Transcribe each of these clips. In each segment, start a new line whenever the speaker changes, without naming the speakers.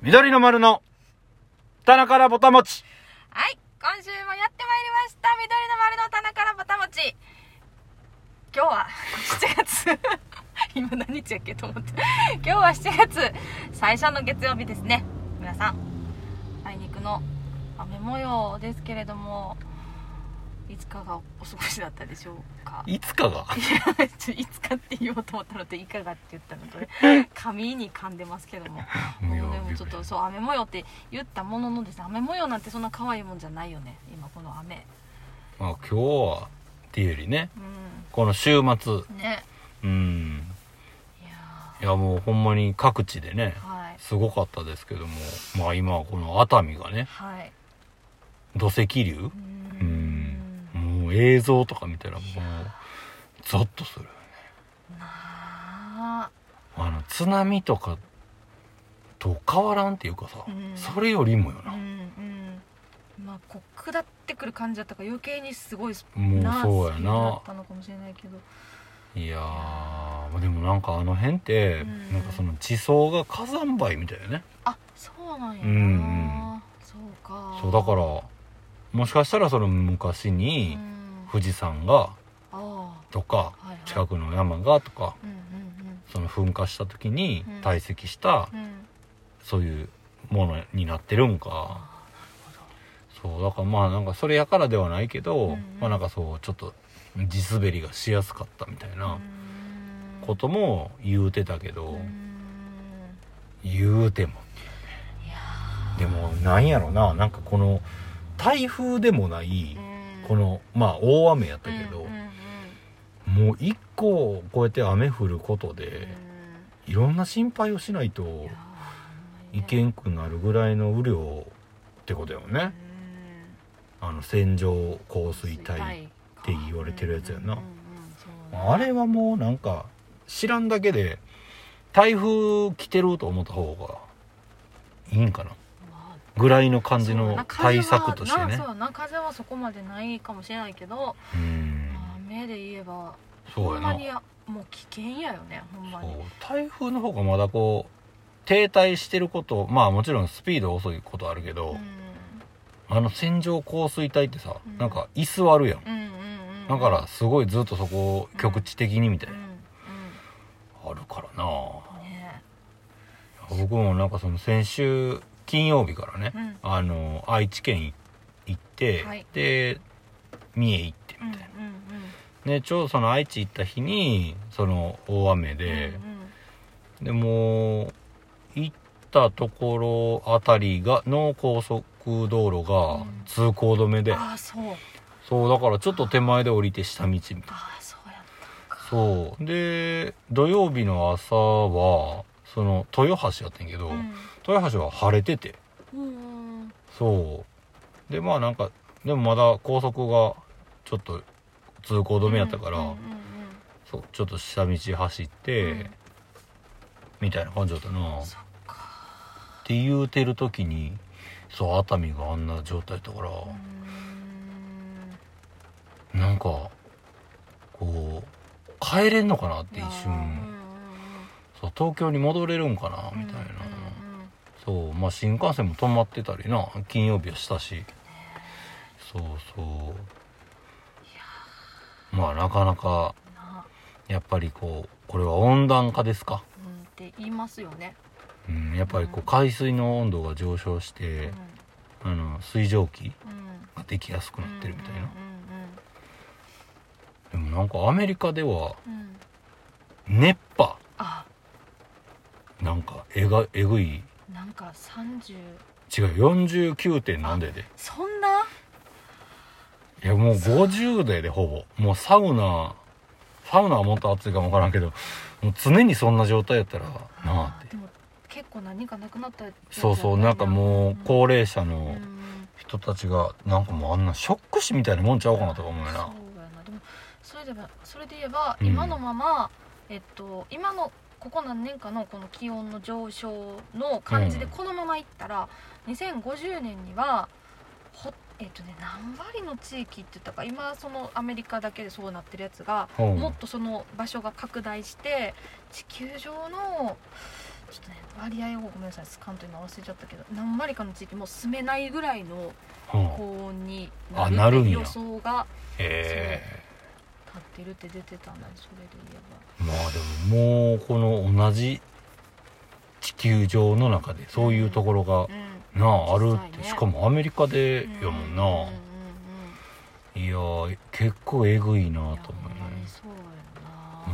緑の丸の棚からぼたもち。
はい、今週もやってまいりました。緑の丸の棚からぼたもち。今日は 7月。今何日やっけと思って。今日は7月最初の月曜日ですね。皆さん、あいにくの雨模様ですけれども、つかがお過ごしだったでしょうか？
いつかが？
いつかって言おうと思ったのといかがって言ったのとね紙に噛んでますけども。もうでもちょっとそう雨模様って言ったもののですね。雨模様なんてそんな可愛いもんじゃないよね。今この雨。
まあ今日はっていうよりね、
う
この週末、
んね。
うん。
いや
もうほんまに各地でね、
ーはい。
すごかったですけども、まあ今はこの熱海がね、
はい。
土石流？
う
うんもう映像とか見たらもう、ゾッとするよね。
なあ。
あの、津波とかと変わらんっていうかさ、
うん。
それよりもよな。
うんうん。まあこう下ってくる感じだったから余計にすごい
もう
な
そうや
スピードだ
な
っ。たのかもしれないけど。
いやー、まあでもなんかあの辺って、
うん。
なんかその地層が火山灰みたいなね。
あそうなんや。な、
うんうん。
そうか。
そうだから、もしかしたらその昔
う
に
ん
富士山が
あ
とか、近くの山がとか、その噴火した時に
うん。
堆積したそういうものになってるんか。
あ
そう、だからまあなんかそれやからではないけど、まあなんかそう、ちょっと地滑りがしやすかったみたいなことも言うてたけど、言うても。でもなんやろな、なんかこの台風でもないこの、まあ大雨やったけどもう一個こうやって雨降ること
うん。
で、いろんな心配をしないと
い
けんくなるぐらいの雨量ってことよね。あの線状降水帯。
って
言われてるやつやな。
あ
あれはもうなんか知らんだけで台風来てると思った方がいいんかなぐらいの感じの対策としてね。
そうやな風はそこまでないかもしれないけど
うん。
雨で言えば
そうやな。
ほんまにやもう危険やよねほんまに。
台風の方がまだこう停滞してることまあもちろんスピード遅いことあるけど、
うん。
あの線状降水帯ってさ、
うん。
なんか居座るやん。
うんうんうん
だからすごいずっとそこを局地的にみたい
うん
な、
うん。
あるからな。
ね。
僕もなんかその先週金曜日からね、
うん。
あの愛知県い行って、
はい。
で三重行って
うんうん
みたいな、でちょうどその愛知行った日にその大雨
うん
で
うん、
でもう行ったところあたりがの高速道路が
うん。
通行止めで、
ああそう。
そうだからちょっと手前で降りて下道みたいな。
そう
で土曜日の朝はその豊橋やったんやけど、
うん
豊橋は晴れてて。
うん
そう。でまあなんかでもまだ高速がちょっと通行止めやったから、
うんうんうん
そうちょっと下道走って、
うん。
みたいな感じだったな。
うん
って言うてる時にそう熱海があんな状態だから、
ん。
なんかこう帰れんのかなって一瞬。
うんうん
そう東京に戻れるんかな
うん
みたいな、
うんうん
そうまあ新幹線も止まってたりな。金曜日はしたし。そうそう。まあなかなか
な。
やっぱりこうこれは温暖化ですか、
うんって言いますよね。
うん、やっぱりこう海水の温度が上昇して、あの水蒸気
うん。うん
ができやすくなってるみたいな、
うん
でもなんかアメリカでは
うんうん。
熱波。
あ。
なんかえがえぐい
なんか30
違う 49. 点なんでで。
そんな？い
やもう50代でほぼ。もうサウナサウナはもっと暑いかもわからんけどもう常にそんな状態やったらなあって。
でも結構何かなくなった
そうそうなんかもう高齢者
う
の
ん。
人たちがなんかもうあんなショック死みたいなもんちゃうかなとか思うよ
そう
な
やな。でもそれではそれで言えば、
うん。
今のままえっと今のここ何年かのこの気温の上昇の感じで
うん。
このままいったら、2050年にはほえっとね何割の地域って言ったか今そのアメリカだけでそうなってるやつが、
う。ん
もっとその場所が拡大して地球上のちょっとね割合をごめんなさい関東今忘れちゃったけど何割かの地域もう住めないぐらいの高温に
なる
予想が
へ
立ってるって出てたんだ。それで
えまあでももうこの同じ地球上の中でそういうところが、なああるって、しかもアメリカで
うん
やもんな、いやー結構えぐいなと思うね。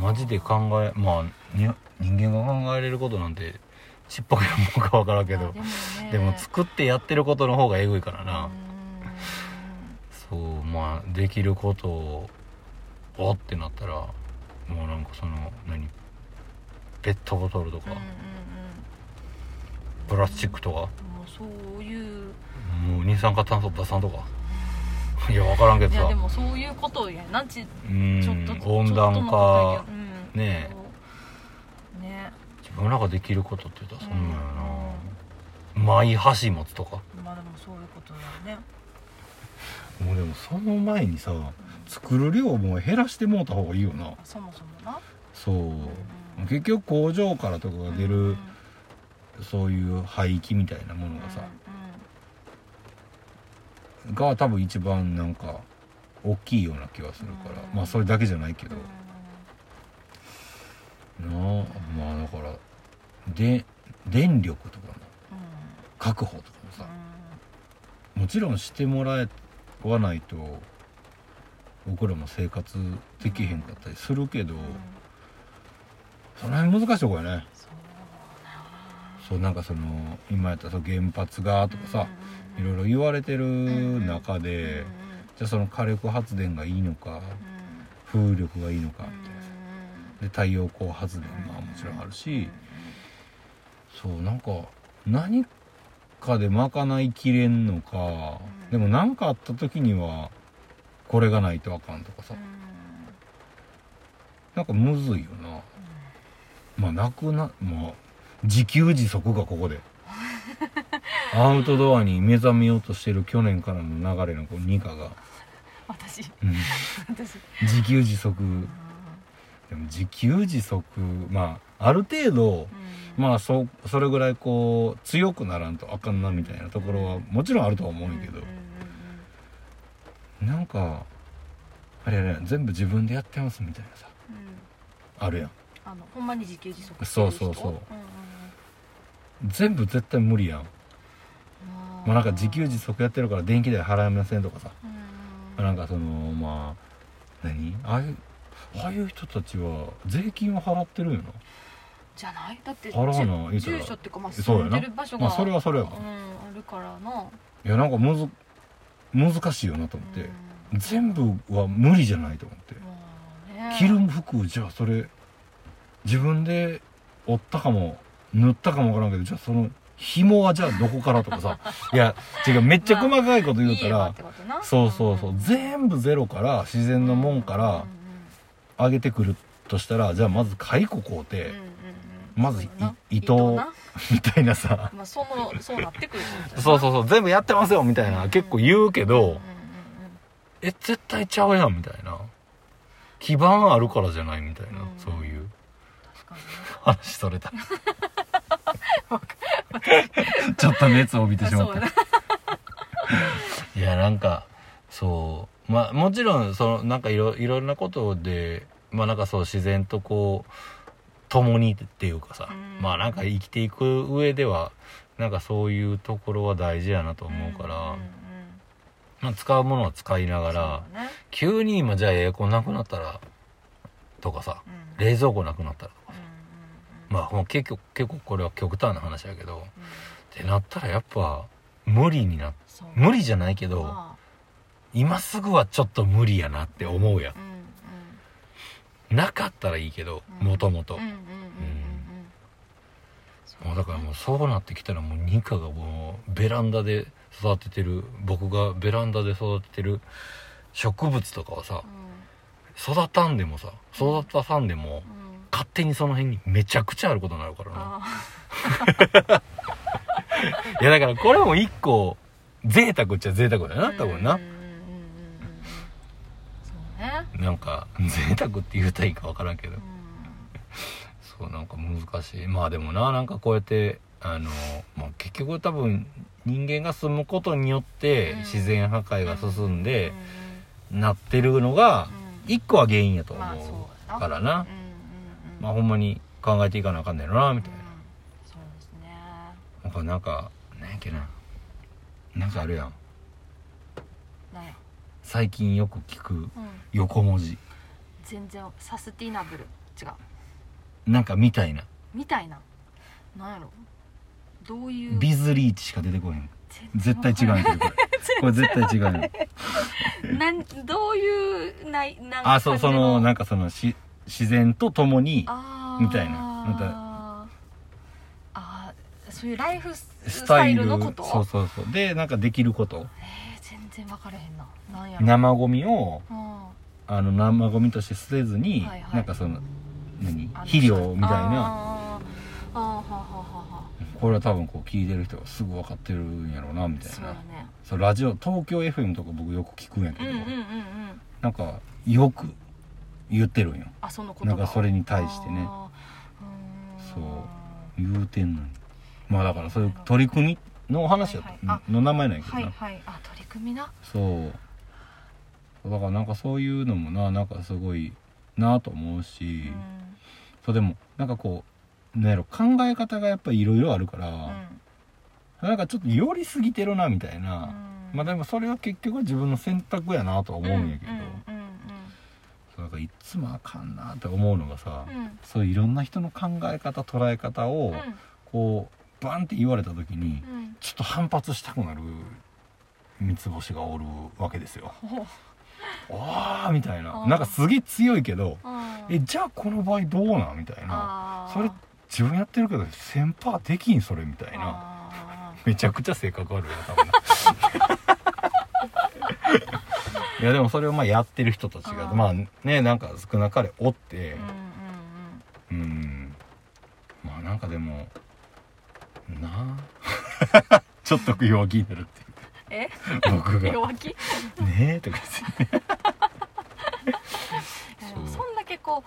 マジで考えまあに人間が考えれることなんてちっぽけなもんかわからんけど。
でも
作ってやってることの方がえぐいからな、
うん。
そうまあできることをおってなったらもうなんかその何？ペットボトルとか、
うんうん
プラスチックとか。
うんもうそういう。
もう二酸化炭素出さんとか。いや分からんけどさ。
いやでもそういうことやな。ち
うん。
ちょっと
温暖化。
うん。
ね
そう。ね。
自分らができることって言ったらそんなんやな、マイ箸持つとか。
まあでもそういうことだよね。
もうでもその前にさ作る量も減らしてもうた方がいいよな。
そもそもな。
そう。
うん。
結局工場からとかが出
うん
るそういう廃棄みたいなものがさ。が多分一番なんか大きいような気がするから。
うん
まあそれだけじゃないけど。
うん
なあまあだからで電力とかの
うん。
確保とかも
うん。
さもちろんしてもらえはないと僕らも生活できへんかったりするけど
うん。
その辺難しいとこやね。
そう
な。んかその今やったらそう原発がとかさいろい
ろ
ろ言われてる中でじゃあその火力発電がいいのか風力がいいのかみたいなで太陽光発電まあもちろんあるしそうなんか何かで賄いきれんのか
うん。
でも何かあった時にはこれがないとあかんとかさ。なんかむずいよな。まあなくなまあ自給自足がここで。アウトドアに目覚めようとしてる去年からの流れのこうニカが、
私
うん。
私。
自給自足。でも自給自足まあある程度まあそそれぐらいこう強くならんとあかんなみたいなところはもちろんあるとは思うんやけど、なんかあれあれ全部自分でやってますみたいなさ。あるやん。
あのほんまに自給自足
そう
人
そうそう。
うんうん
全部絶対無理やん。
うん
まあなんか自給自足やってるから電気代払いませんとかさ。
うん
なんかそのまあ何？ああいうああいう人たちは税金を払ってるんよな
じゃない？だって
払わな
じ
言うたら。
住所っていうかまあ
そうやな。
住んでる場所が
まあそれはそれやわ
うんあるからな。い
やなんかむず難しいよなと思って、
うん
全部は無理じゃないと思って。着る服じゃあそれ自分で折ったかも塗ったかもわからんけどじゃあその紐はじゃあどこからとかさ。いや違うめっちゃ細かいこと言うたら
ってことな。
そうそうそう。全部ゼロから自然のもんから上げてくるとしたらじゃあまず蚕買うて
うんうんうん。うん
まずい
そうやな。
糸
な
みたいなさ。
まあそのそうなってくる
そうそうそう全部やってますよみたいな結構言うけ
うんうん
どえ絶対ちゃうやんみたいな。基盤あるからじゃないみたいな
うん。
そういう。
確かにね。
話それた ちょっと熱を帯びてしまった。いやなんかそう。まあもちろんそのなんかいろいろなことでまあなんかそう自然とこう共にっていうかさ、
うん。
まあなんか生きていく上ではなんかそういうところは大事やなと思うから、まあ、使うものは使いながら、
ね。
急に今じゃあエアコンなくなったらとかさ
うん。
冷蔵庫なくなったらとか
うんうん
まあもう結構結構これは極端な話やけど
うん。
ってなったらやっぱ無理にな無理じゃないけど
ま
今すぐはちょっと無理やなって思うや
ん
なかったらいいけど
うん。
もともと
う
だからもうそうなってきたらもうニカがもうベランダで育ててる僕がベランダで育ててる植物とかはさ育たんでもさ育たさんでも
うん。うん
勝手にその辺にめちゃくちゃあることになるからな。
あ
いやだからこれも一個贅沢っちゃ贅沢だ
ー
な多分な。
うんね。
なんか贅沢って言うたらいいか分からんけど。
うん。
そうなんか難しい。まあでもななんかこうやってあの、まあ、結局多分人間が住むことによって
うん。
自然破壊が進んで
うん。
なってるのが
うん。
一個は原因やと思
う
からな、まあほんまに考えていかなあかんねやろなみたいな。
うん。そうですね。
なんかなんかなんやっけな。なんかあるやん最近よく聞く
うん。
横文字。
全然サスティナブル。違う。
なんかみたいな。
みたいな。なんやろ。どういう。
ビズリーチしか出てこへん。絶対違
う
うんこれ。これ絶対違う
なんどういうないなん
あそうそのなん
か
かそのし自然とともにみたいな。なん
あー。そういうライフス
スタイル。
のこと？
そうそうそう。でなんかできること。
えー、全然分かれへんな。なんやろ。
生ゴミを
うん。
あの生ゴミとして捨てずに、
はいはい。
なんかその何？
あの
肥料みたいな。
あー。あーはあはあはあは
これは多分こう聞いてる人がすぐ分かってるんやろうなみ
あ
たいな。
そうやね。
そうラジオ東京 FM とか僕よく聞くんやけど、
うんうんうんうん。
なんかよく言ってるんよ。
あそのこと
なんかそれに対してね。
あ
そう。言うてんのに。まあだからそういう取り組みの話やった、
はいはい。あ
の名前なんやけどな、
はいはい。あ組みな。
そう。だからなんかそういうのもななんかすごいなと思うし、
うん。
そうでもなんかこうなんやろ考え方がやっぱりいろいろあるから、なんかちょっと寄りすぎてるなみたいな、まあでもそれは結局は自分の選択やなとは思うんやけど、
うん
なんかいつもあかんなって思うのがさ、
うんうん。
そういういろんな人の考え方捉え方を
うん。
こうバンって言われた時に
うん。
ちょっと反発したくなる三つ星がおるわけですよ。ああみたいな。
うん
なんかすげえ強いけど
うん
えじゃあこの場合どうなんみたいな。それ自分やってるけど1000%できんそれみたいな。
あ
めちゃくちゃ性格悪いよ多分 いやでもそれをまあやってる人たちが
うん
まあねなんか少なかれおって
ーうんうん。
うん。まあなんかでもなあ。ちょっと弱気になるって僕が。
弱気「
ねえ」とか言って
そんだけこ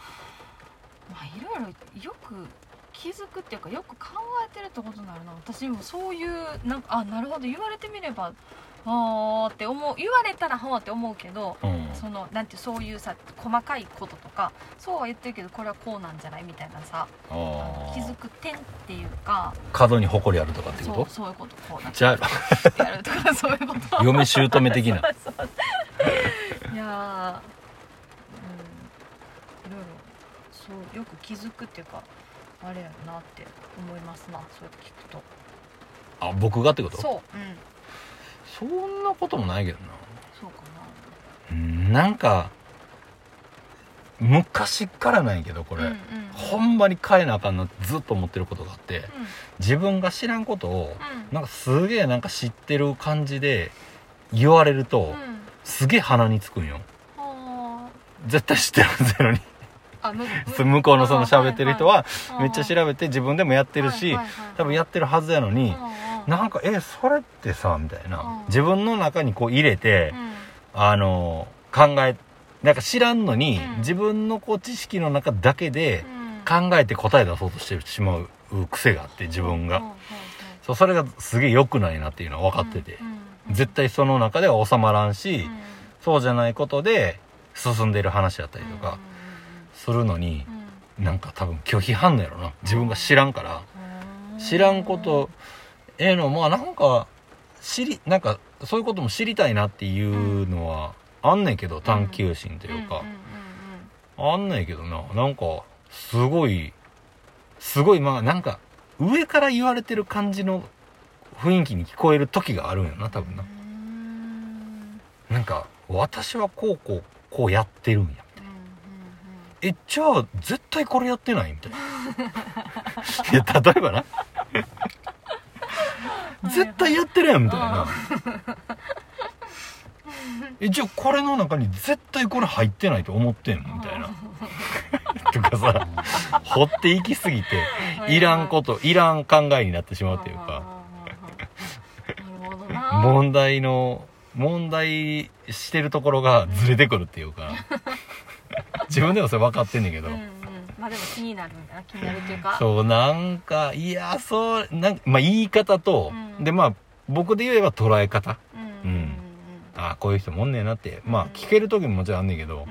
うまあいろいろよく気づくっていうかよく考えてるってことになるな。私もそういうなんかあなるほど。言われてみればあーって思う言われたらはあって思うけど
うん。
そのなんてそういうさ細かいこととかそうは言ってるけどこれはこうなんじゃないみたいなさ気づく点っていうか
角に誇りあるとかってこ
そうそういうことこうなんか
とじゃあ
やるとかそういうこと。
嫁姑的な。
いやーうん。いろいろそうよく気づくっていうかあれやなって思いますなそうやって聞くと。
あ僕がってこと？
そううん
そんなこともないけどな。
そうか
うんなんか昔からなんやけどこれ、
なうんうん。
ほんまに変えなあかんなってずっと思ってることがあって。自分が知らんことを
うん。
なんかすげえなんか知ってる感じで言われると、
うん。うん
すげえ鼻につくんよ。
は
絶対知ってるはずやのに。向こうのその喋ってる人は
あ
めっちゃ調べて自分でもやってるし多分やってるはずやのに
うん
なんかえそれってさみたいな。
うん。
自分の中にこう入れて
うん。
あの考えなんか知らんのに
うん。
自分のこう知識の中だけで
うん。
考えて答え出そうとしてしまう癖があって自分が。
うんうんうん。
そうそれがすげえ良くないなっていうのは分かってて。
うんうん
絶対その中では収まらん
う
し
ん。
そうじゃないことで進んでる話だったりとか
うん。
するのに
うん。
なんか多分拒否反応やろな。自分が知らんから。
うん。
知らんことええのまあなんか知りなんかそういうことも知りたいなっていうのはあんねんけど探求心というか。あんねんけどな。なんかすごいすごいまあなんか上から言われてる感じの雰囲気に聞こえる時があるんやな多分な。
うん。
なんか私はこうこうこうやってるんや。えじゃあ絶対これやってない？みたいな。いや例えばな絶対やってるやんみたいな。えじゃあこれの中に絶対これ入ってないと思ってんのみたいな。とかさ掘っていきすぎていらんこといらん考えになってしまうっていうか。問題の問題してるところがずれてくるっていうか。自分でもそれ分かってんねんけど、
うんうんまあでも気になるんだな気になるっていうか。
そうなんかいやそうなんかまあ言い方と、
うん。
でまあ僕で言えば捉え方。
うん。うん。
うんああこういう人もおんねんなってまあ聞ける時ももちろんあんねんけど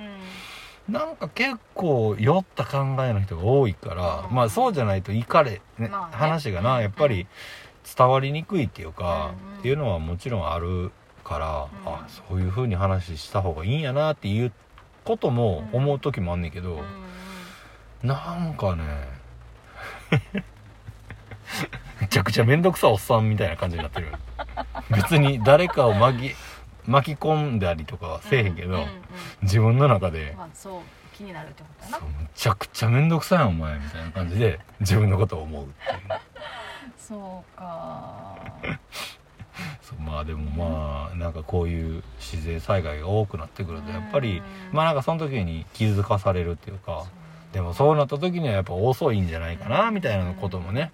う、ん。
なんか結構酔った考えの人が多いから、
うん。
まあそうじゃないと怒れ、ね
まあね。
話がなやっぱり伝わりにくいっていうか、っていうのはもちろんあるから、
うん。
あそういう風に話した方がいいんやなっていうことも思う時もあんねんけど、なんかね。めちゃくちゃ面倒くさいおっさんみたいな感じになってる別に誰かを巻き巻き込んだりとかはせえへんけど、
うんうん
自分の中で。
まあそう気になるってことだな。
むちゃくちゃ面倒くさいなお前みたいな感じで自分のことを思うっていう。
そうか。
そうまあでもまあなんかこういう自然災害が多くなってくるとやっぱりまあなんかその時に気づかされるっていうかでもそうなった時にはやっぱ遅いんじゃないかなみたいなこともね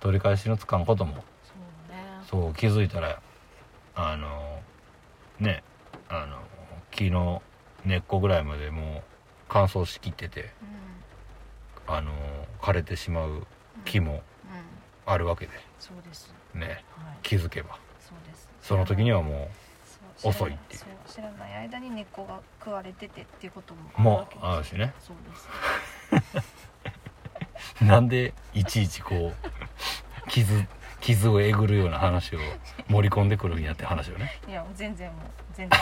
取り返しのつかんことも。
そう
気づいたらあのねあの木の根っこぐらいまでもう乾燥しきってて
うん。
あの枯れてしまう木も
うん。
あるわけで。
そうです。
ね。
はい。
気づけば。
そ
の時にはも
そう。
遅いっていう
知らない間に根っこが食われててっていうことも
うもう
ある
しね。
そうです。
なんでいちいちこう傷傷をえぐるような話を盛り込んでくるんやって話をね。
いや全然もう全然。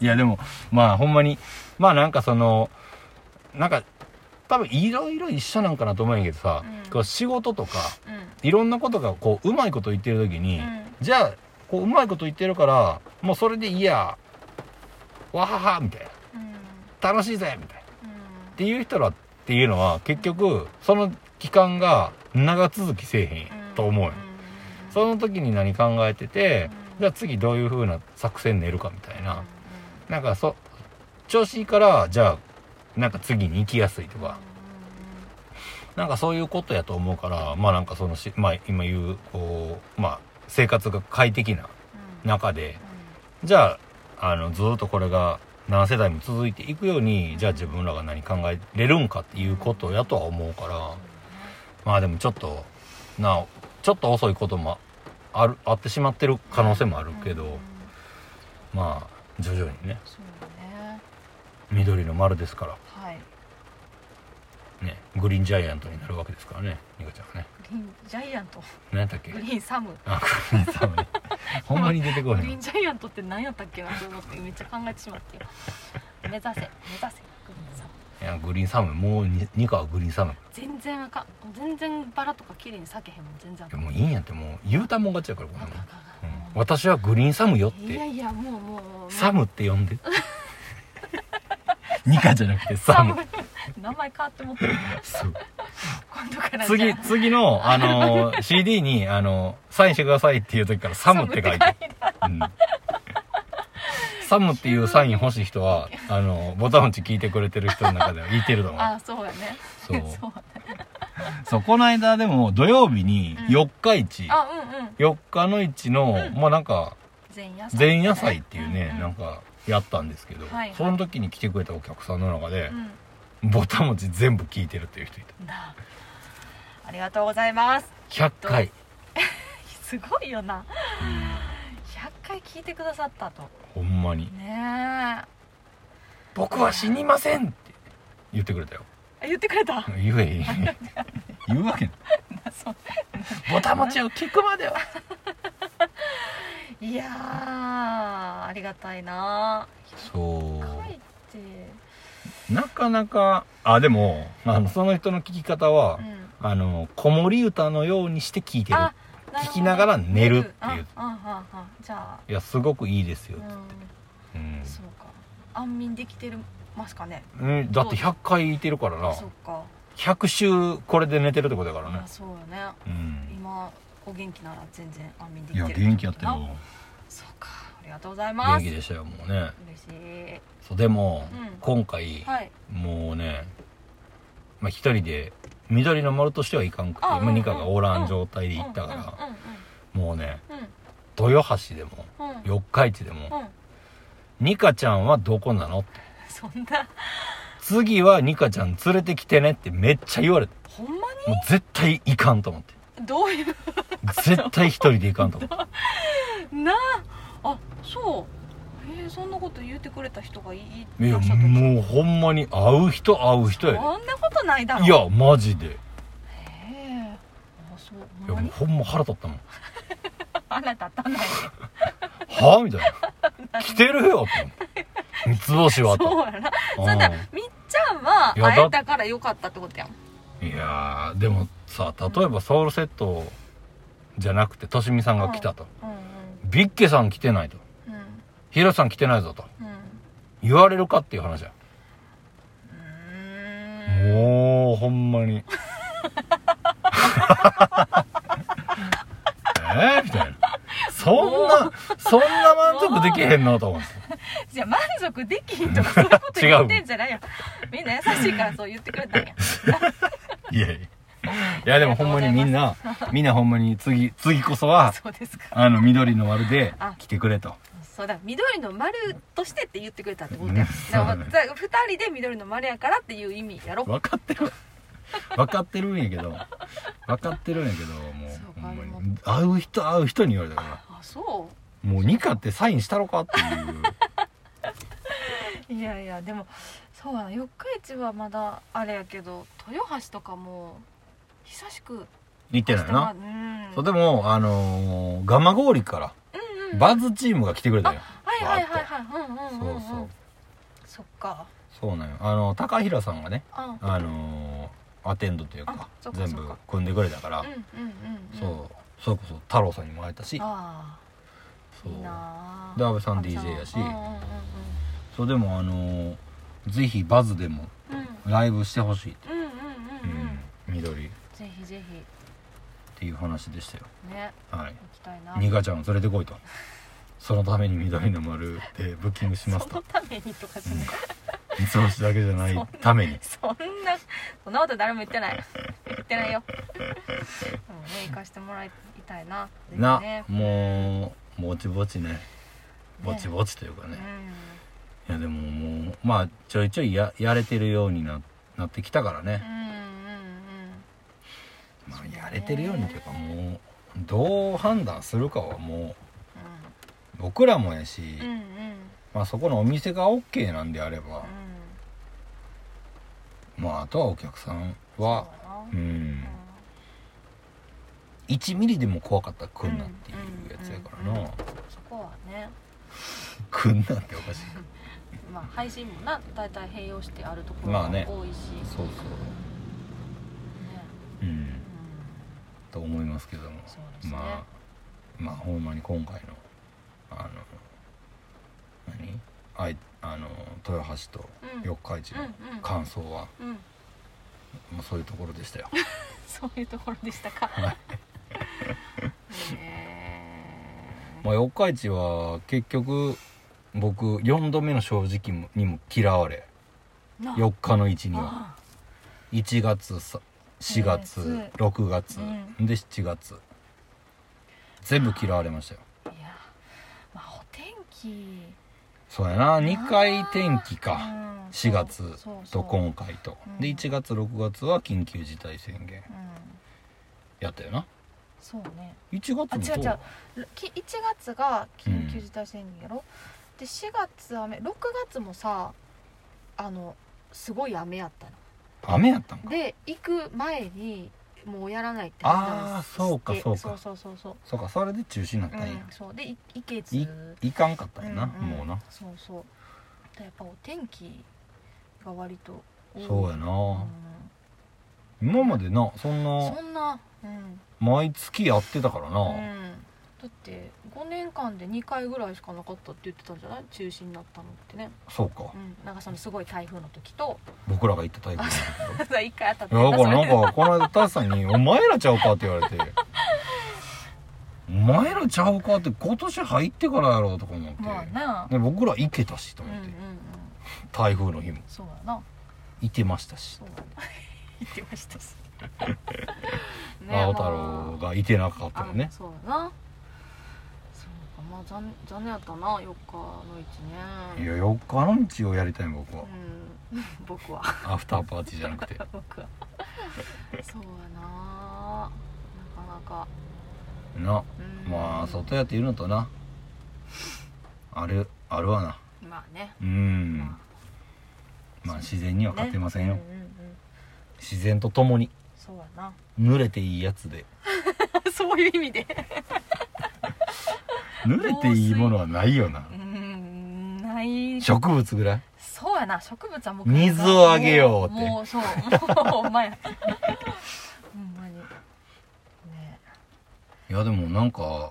いやでもまあほんまにまあなんかそのなんか多分いろいろ一緒なんかなと思うんやけどさ、
うん。
こう仕事とか
うん。
いろんなことがこううまいこと言ってる時に、
うん。
じゃあこううまいこと言ってるからもうそれでいいやわははみたいな。
うん。
楽しいぜみたいな。っ
うん。
ていう人らっていうのは結局その期間が長続きせえへんと思うよ、その時に何考えてて、
うん。
じゃあ次どういう風な作戦練るかみたいな、
うん。
なんかそ調子いいからじゃあなんか次に行きやすいとか、なんかそういうことやと思うからまあなんかそのし、まあ、今言うこうまあ生活が快適な
うん。
中でじゃああのずっとこれが何世代も続いていくようにじゃあ自分らが何考えれるんかっていうことやとは思うからまあでもちょっとなおちょっと遅いこともあるあってしまってる可能性もあるけど、
うん
まあ徐々にね。緑の丸ですから。
はい
ねグリーンジャイアントになるわけですからねニカちゃんはね。
グリーンジャイアント？
何やったっけ？
グリーンサム。
あグリーンサムね。ほんまに出てこ
グ
へん
リーンジャイアントって何やったっけなと思ってめっちゃ考えてしまってよ目指せ目指せグリーンサム。
いやグリーンサムもうにニカはグリーンサム
全然あかん。全然バラとか綺麗に咲けへんもん全然あ
もういいんやってもう。言うたもん勝ちやからこんな私はグリーンサムよって。
いやいやもうもうもう。
サムって呼んでニカじゃなくてサム
名前変わってもってる。
そう。
今度から
次次のあの CD にあのサインしてくださいっていう時からサムって書いてうん。サムっていうサイン欲しい人はあのボタン打ち聞いてくれてる人の中では言ってると思う。
あそうやね。
そう。
そう
そうこの間でも土曜日に
うん。
四日市、
あうんうん。
四日の市の、
うん。
まあなんか前夜祭。っていうね、
んん
なんかやったんですけど、
はいはい。
その時に来てくれたお客さんの中で
う、ん。
ボタン持ち全部聞いてるっていう人いた。
だあ。りがとうございます。
100回、
すごいよな。100回聞いてくださったと。
ほんまに。
ね「
僕は死にません!」って言ってくれたよ。
え言ってくれた？
言え 言うわけボタン持ちを聞くまでは い
やーありがたいな。
そう。なかなかあでもあのその人の聞き方は、
うん。
あの子守歌のようにして聞いてる。聞きながら寝るっていう。
ああああじゃ
いやすごくいいですよ
あ、
うん
うん、そうか安眠できてるますかね
うん、だって100回いてるからな
そうか
100週これで寝てるってことだからね
あそうよね
うん
今お元気なら全然安眠で
いや
きてる
元気やってる
りがとうございます。
元気でしたよもうね。
嬉しい。
そうでも、
うん。
今回、
はい。
もうねまあ一人で緑の丸としてはいかんくて
あうんうん
今ニカがおらん状態で行ったから、
うん
もうね
うん。うん。
豊橋でも
うん。うん
四日市でも、
うん。
ニカちゃんはどこなの？っ て
そんな。
次はニカちゃん連れてきてねってめっちゃ言われて。
ほんま
もう絶対行かんと思って。
にどういう？
絶対一人で行かんと思って。
なああそう。えー、そんなこと言ってくれた人がいい
いや
らっしゃった
もうほんまに会う人会う人や
そんなことないだろ。
でいやマジで。い
へえ。あそう。
や
ほんまに？
もうほんま腹立ったもん。
あなたたない
はあ？みたいな。来てるよと。思って三つ星はと。
そうやな。
うん
そん。なみっちゃんはい
やだ。
会えたからよかったってことやん。
いやーでもさ例えばソウルセットじゃなくてとしみさんが来たと、
うんうん
ビッケさん来てないと。
うん。
ヒロさん来てないぞと。
うん。
言われるかっていう話や。
うーん。
もうほんまに。え？ー、みたいな。そんなそんな満足できへんのと思って
じゃあ満足できひんとかそういうこと言ってんじゃないよ。みんな優しいからそう言ってくれたんや。
いやいやいやでもほんまにみんなみんなほんまに次次こそは
そうですか。
あの緑の丸で
あ
来てくれと。
そうだ緑の丸としてって言ってくれたって。ことだ
だ
から二人で緑の丸やからっていう意味やろ。
分かってる。分かってるんやけど。分かってるんやけども
そう
うほんま
か
に。会う人会う人に言われたから。
あそ
もうニカってサインしたろかっていう。
う いやいやでもそうやな四日市はまだあれやけど豊橋とかも久しく
言ってないな。
う。ん。
そうでもあのー、ガマゴーリから
うんうん
バズチームが来てくれたよ
はいはいはいはい。うんうん
そうそう
そっか。
そうなんよ。あの高平さんがね
あ
あのー、アテンドという
あ
か全部組んでくれたから、
うんうんうんうん。
そうそれこそ太郎さんにも会えたし。
あ
そう。で安倍さん DJ やし。
うんうんうん
そうでもあのー、ぜひバズでも
うん。
ライブしてほしいって、
うんうんうん
う
うんうん
ん、緑っ
ぜひ。ぜ
ていう話でしたよ。
ひね。
はい。
行きたいな。
ニカちゃんを連れてこいと。そのために緑の丸でブッキングします
その
と
ためにとかじゃない。
三つ星だけじゃないために。
そんなそんなこと誰も言ってない。言ってないよ。でもね行かしてもらいたいな。ぜひ
な、
ね。
もうぼちぼちね。ぼち
ち
ぼちというかね。
う
いやでももうまあちょいちょいややれてるようにななってきたからね、
んうんうん
まあ、やれてるようにというかもうどう判断するかはもう僕らもやし、
うんうん。うん
まあ、そこのお店が OK なんであれば、まああとはお客さんは
そう
うん。1ミリでも怖かったら来んなっていうやつやからな、
うんうんそこはね。
来んなっておかしい。
まあ配信もな大体併用してあるところが
まあね。
多いし、
そうそう。
ね。
うん
うん
と思いますけども。
ね。
まあまあほんまに今回のあの何？あいあの豊橋と
うん。
四日市の
うんうん。
感想は、
うん。
まあ、そういうところでしたよ。
そういうところでしたか。
はい。
え
まあ四日市は結局僕4度目の正直にも嫌われ。
ーな
4日の1には。
あ
1月さ4月
うん
6月。
う
で7月。全部嫌われましたよ。
いや、まあ、お天気。
そうやな。2回天気か。
うん。
4月
そうそうそ
と
う
今回と。
うん。
で1月6月は緊急事態宣言。
うん。
やったよな。
そうね。
1月も
あ違う
そう。
違う。き1月が緊急事態宣言やろ、で4月雨6月もさあのすごい雨やったの
雨やったんか。
で行く前にもうやらないって
あーそうかそうか。
そうそうそうそう。
そうかそれで中止になったんや。
うん、そう。でい行けず。
いいかんかったんやな
うんうん。
もうな。
そうそう。でやっぱお天気が割と
そうや
う
なん。今までなそんな
そんなうん、
毎月やってたから
う、
なん
だって5年間で2回ぐらいしかなかったって言ってたんじゃない？中止になったのってね。
そうか。
うん。なんかそのすごい台風の時と。
僕らが行ったタイプなんだけど
1回あったって。
いやだからなんかこの間タスさんに「お前らちゃうか?」って言われて「お前らちゃうか?」って今年入ってからやろうとか思って、
まあな。
で僕ら行けたしと思って、
うんうんうん。
台風の日も。
そうやな。い
てましたし。
そうやな。言ってましたし。
青太郎がいてなかった
あ
のね。
そうやなまあ残残念やったな4日の1ね。
いや4日の道をやりたい僕は。
うん。僕は。
アフターパーティーじゃなくて。
僕は。そうやな。なかなか。
な。
うん。
まあ外やっているのとな。あるあるわな。
まあね。
うん。
ま
まあ自然には勝てませんよ、
ねうんうんうん。
自然とともに
そうやな。
濡れていいやつで。
そういう意味で。
濡れていいものはないよな。
うんない。
植物ぐらい？
そうやな。植物はもう
水をあげようって。
もうそう。もうほんまや。ほんまに。ね。
いやでもなんか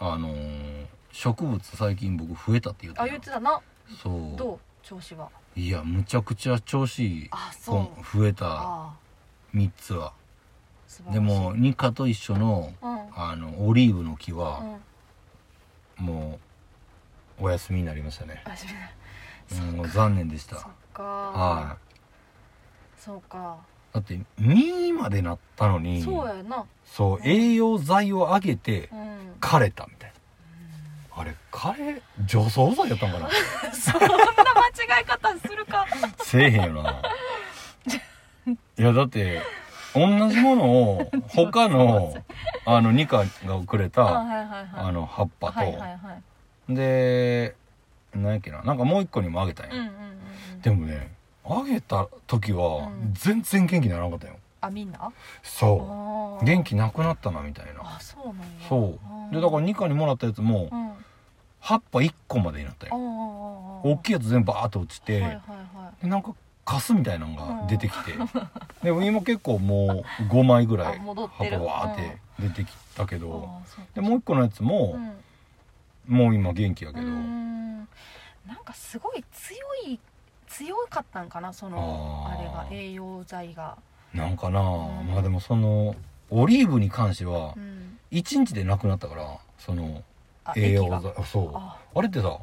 あのー植物最近僕増えたって言って
あ
た
言ってたな。
そう。
どう？調子は。い
やむちゃくちゃ調子いい
あそう。
増えた。
ああ
3つは。でもニカと一緒の
うん。
あのオリーブの木
う
は
ん。
もうお休みになりましたね。もう残念でした。は
そうか。
いだって実までなったのに
そうやな。
そう栄養剤をあげて
うん。
枯れたみたいな。あれ枯れ除草剤やったんかな？
そんな間違い方するか。
せえへんよないやだって同じものを 他のあのニカがくれ
あ
たあの葉っぱと、
はいはいはい。
で何やっけななんかもう一個にもあげたんや、
うんうんうんうん。
でもねあげた時は
うん。
全然元気にならなかったよ。
あみんな？
そう。
あ
元気なくなったなみたいな。
あそうなんや。
そう。でだからニカにもらったやつも
うん。
葉っぱ1個までになったよ。
あ
大きいやつ全部バーッと落ちて、
はいはいはい。
でなんかカスみたいなのが出てきて。でも今結構もう5枚ぐらい
あ戻っ
葉ってぱ
る
わーって出てきたけど。でもう一個のやつも
うん。
もう今元気やけど。
なんかすごい強い強かったんかなその
あ
れが栄養剤が。
なんかな
うん。
まあでもそのオリーブに関しては
うん。
1日でなくなったからその
あ
栄養剤そう。
あ。
あれってさ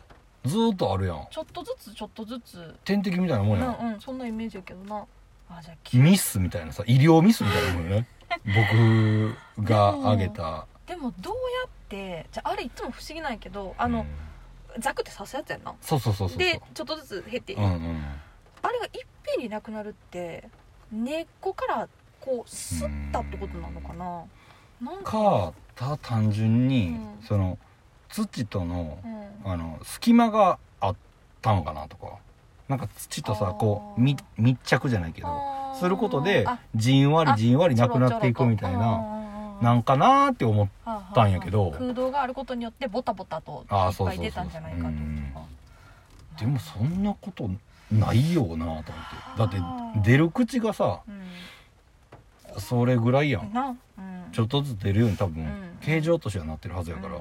ずーっとあるやん。
ちょっとずつちょっとずつ。
点滴みたいなもんやん。
うんうんそんなイメージやけどな。あじゃあき
ミスみたいなさ医療ミスみたいなもんよね。僕があげた。
でもどうやってじゃああれいつも不思議なんやけどあの、
うん。
ザクって刺すやつやんな。
そうそうそうそう
でちょっとずつ減っていく、
うんうん。
あれがいっぺんになくなるって根っこからこう吸ったってことなのかな。なんか
かた単純に、
うん。
その土との
うん。
あの隙間があったんかなとか。なんか土とさこうみ密着じゃないけどすることで
あ
じんわり
あ
じんわりなくなっていくみたいななんかなーって思っ
った
んやけど。
空洞があることによってボタボタといっぱい出たんじゃないかと
でもそんなことないよなと思って。だって出る口がさ
うん。
それぐらいやん。ちょっとずつ出るように多分
うん。
形状としてはなってるはずやから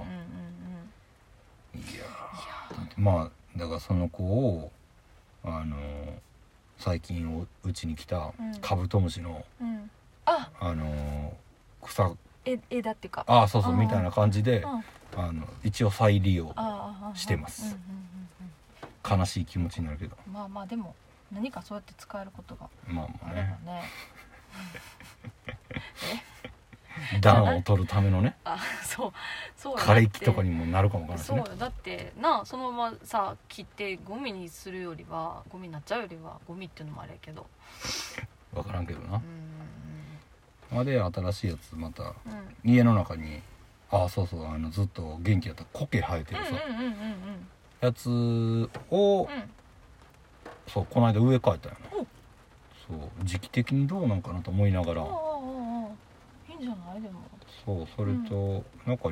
まあだからその子をあのー最近おうちに来た
うん。
カブトムシの
うん。あ。
あのー草。
え枝っていうか。
ああそうそうみたいな感じで
うん。
あの一応再利用してます。
うん
悲しい気持ちになるけど。
うんまあまあでも何かそうやって使えることが
まあま
あれば
あね
ね
暖を取るためのね。
あそうそうや
枯れ木とか
に
にもなるかもわからないしね。
そうよだってなあそのままさ切ってゴミにするよりはゴミになっちゃうよりはゴミっていうのもあれやけど。
分からんけどな。
うん。
まあで新しいやつまた
うん。うん
家の中にああそうそうあのずっと元気やった苔生えてるさ
うんうんうんうん
やつを
うん。
そうこの間植え替えたよな
お。
そう時期的にどうなんかなと思いながら
ああああああいいんじゃない？でも。
そうそれとなんか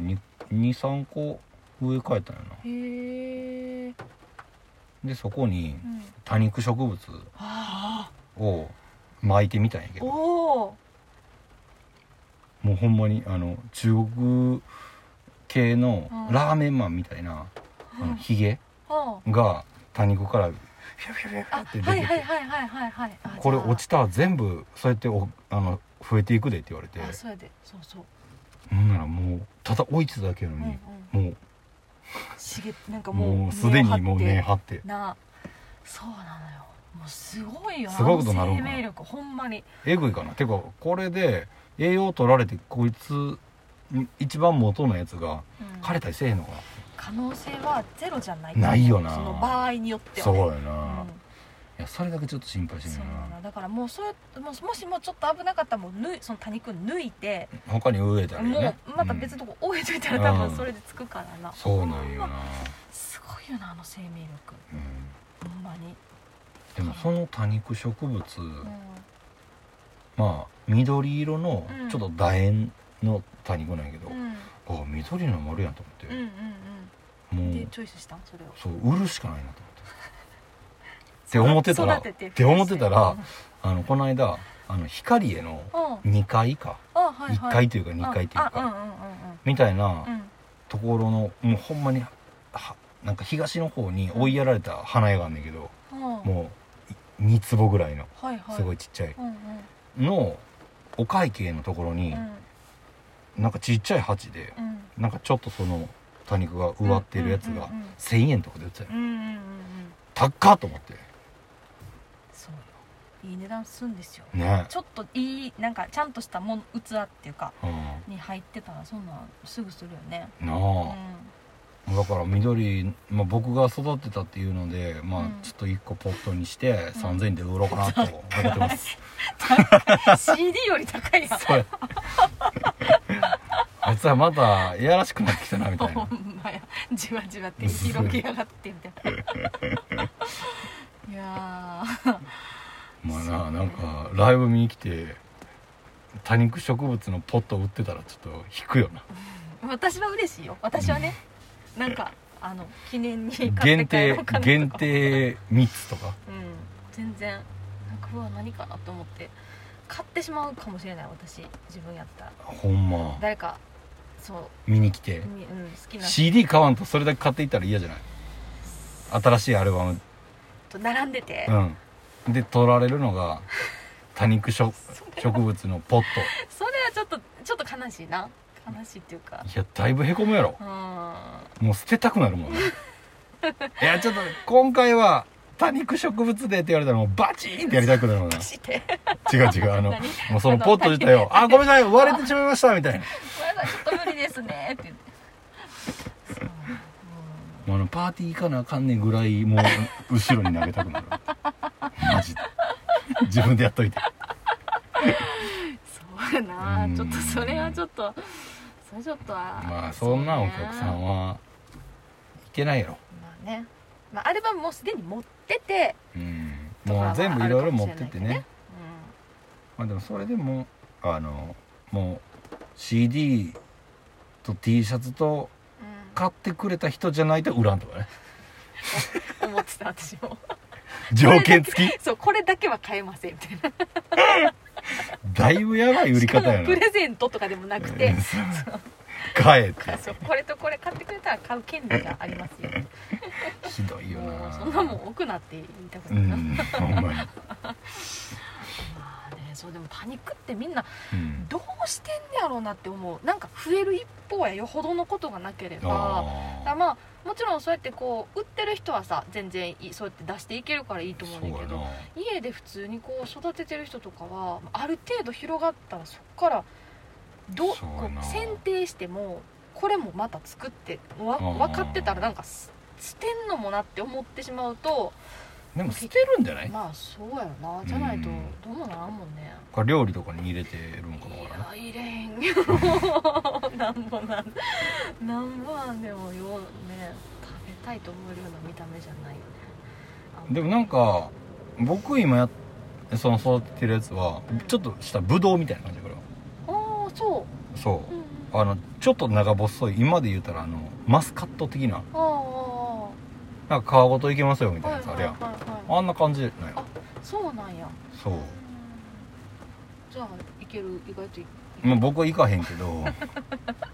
23個植え替えたよな。
へえ。
でそこに
うん。
多肉植物
あ
を巻いてみたんやけ
あ
ど。
おお
もうほんまにあの中国系の
うん。
ラーメンマンみたいな、あのヒゲ
あ
が多肉からフィャフィャフィャフィャ
あ
って出てて、これ落ちたら全部そうやっておあの増えていくでって言われて。
あそうやで。そうそう。
ほんならもうただ置いてただけやの
うん
に
う、ん。
も
しげなんか
う
もう
もうすでにもう根
根
張って。
なあそうなのよ。もうすごいよな。
すごいことなる
生命力ほんまに。
えぐいかな。てかこれで栄養取られてこいつん一番元のやつが
うん。
枯れたりせえへんのかな。
可能性はゼロじゃない
ないよな。
その場合によっては、ね、
そうやな、
うん。
いやそれだけちょっと心配してる
やな。だからもうそれもしもしもちょっと危なかったらもうその多肉抜いて、
な他に植えたらいい
も
ね
うまた別のとこ置いといたら多分それでつくからな、
うんそうなんよな、
すごいよなあの生命力。
うん、
ほんまに、
でもその多肉植物、
うん。
まあ緑色の
うん。
ちょっと楕円の多肉なんやけど、
うん。
あ緑のもあるやんと
うんうん
思って、
うん。
もう。
でチョイスしたん？それを。
そう売るしかないなと思ってって思ってたらって思ってたら
うん
あのこの間あの光への
うん。
2階か、
あはいはい。
1階というか2階というか、みたいなところのもうほんまにはなんか東の方に追いやられた花屋があんねんけど、
うん。
もう2坪ぐらいの
はいはい。
すごいちっちゃい。
うんうん。
のお会計のところに
うん。
なんかちっちゃい鉢で
うん。
なんかちょっとその多肉が植わってるやつが
うんうんうんうん。
1000円とかで売ってたよ。
うんうんうんうん。
高っと思って
そうよ。いい値段するんですよ。
ね。
ちょっといいなんかちゃんとしたもの器っていうか
う
に入ってたらそんなんすぐするよね。
んな
うん。
あ、だから緑、まあ、僕が育てたっていうので、まあ
うん、
ちょっと1個ポットにして3000円で売ろうかなと思ってます、
CD より高いやん
あいつはまたいやらしくなってきたなみたい
ほ
なん
まや。じわじわって広げやがってみたいないやー。
まあななんかライブ見に来て多肉植物のポット売ってたらちょっと引くよな。
私は嬉しいよ。私はねなんかあの記念に
限定限定3つとか？
うん。全然なんかうわ何かなと思って買ってしまうかもしれない私自分やったら。
ほんま。
誰かそう。
見に来て。
みうん、好きな。人
CD 買わんとそれだけ買っていったら嫌じゃない？新しいアルバム
と並んでて、
うん。で取られるのが多肉植 植物のポッ
それはちょっとちょっと悲しいな。悲しいっていうか。
トいやだいぶへこむやろ。
うん。
もう捨てたくなるもんね。いやちょっと今回は多肉植物でって言われたらもうバチーンってやりたくなるもんな。違う違うあの
何？
もうそのポット自体を「あごめんなさい割れてしまいました」みたいな。
ごめんなさい、ちょっと無理ですね。って言って。
もうあのパーティー行かなあかんねんぐらいもう後ろに投げたくなるマジで。自分でやっといて。
そうやな。
うん。
ちょっとそれはちょっとそれちょっとは
まあそんなお客さん
は
はいけないやろ。
まあね、まあ、アルバムもうすでに持ってて、
うん。もう全部いろいろ持ってて
あるかもしれないけど
ね。まあでもそれでもあのもう CD と T シャツと
うんうん
買ってくれた人じゃないと売らんとかね。
思ってた私も。
条件付き？
そうこれだけは買えませんみたいな。
だいぶやばい売り方やな。
プレゼントとかでもなくて。
買えって。
そうこれとこれ買ってくれたら買う権利がありますよ。
ひどいよな。
そんなもん奥なって言いたく
う
な。いな、
んほんまに、
そうでも多肉ってみんな
うん、
どうしてんねやろうなって思う。なんか増える一方やよほどのことがなければだまあもちろんそうやってこう売ってる人はさ全然いいそうやって出していけるからいいと
ー
思うんだけど家で普通にこう育ててる人とかはある程度広がったらそこからどこう選定してもこれもまた作って分かってたらなんかす捨てんのもなって思ってしまうと
でも捨てるんじゃない？
まあそうやろな。じゃないと
うん。
どうもならんもんね。
これ料理とかに入れてるんか
い
もわからん
や入れへんよ。なんぼなん。なんぼなんでもようね食べたいと思えるような見た目じゃないよね。あ
でもなんか僕今やっその育ててるやつは
うん
ちょっとしたブドウみたいな感じだか
ああそ
らそう。
う、うん、
あのちょっと長細い今で言うたらあのマスカット的な。
ああ
なんか皮ごといけますよみたいなやつあるやん。あんな感じなん。
あ
よ
そうなんや。
そう。
じゃあいける意外とい
まあ僕は行かへんけど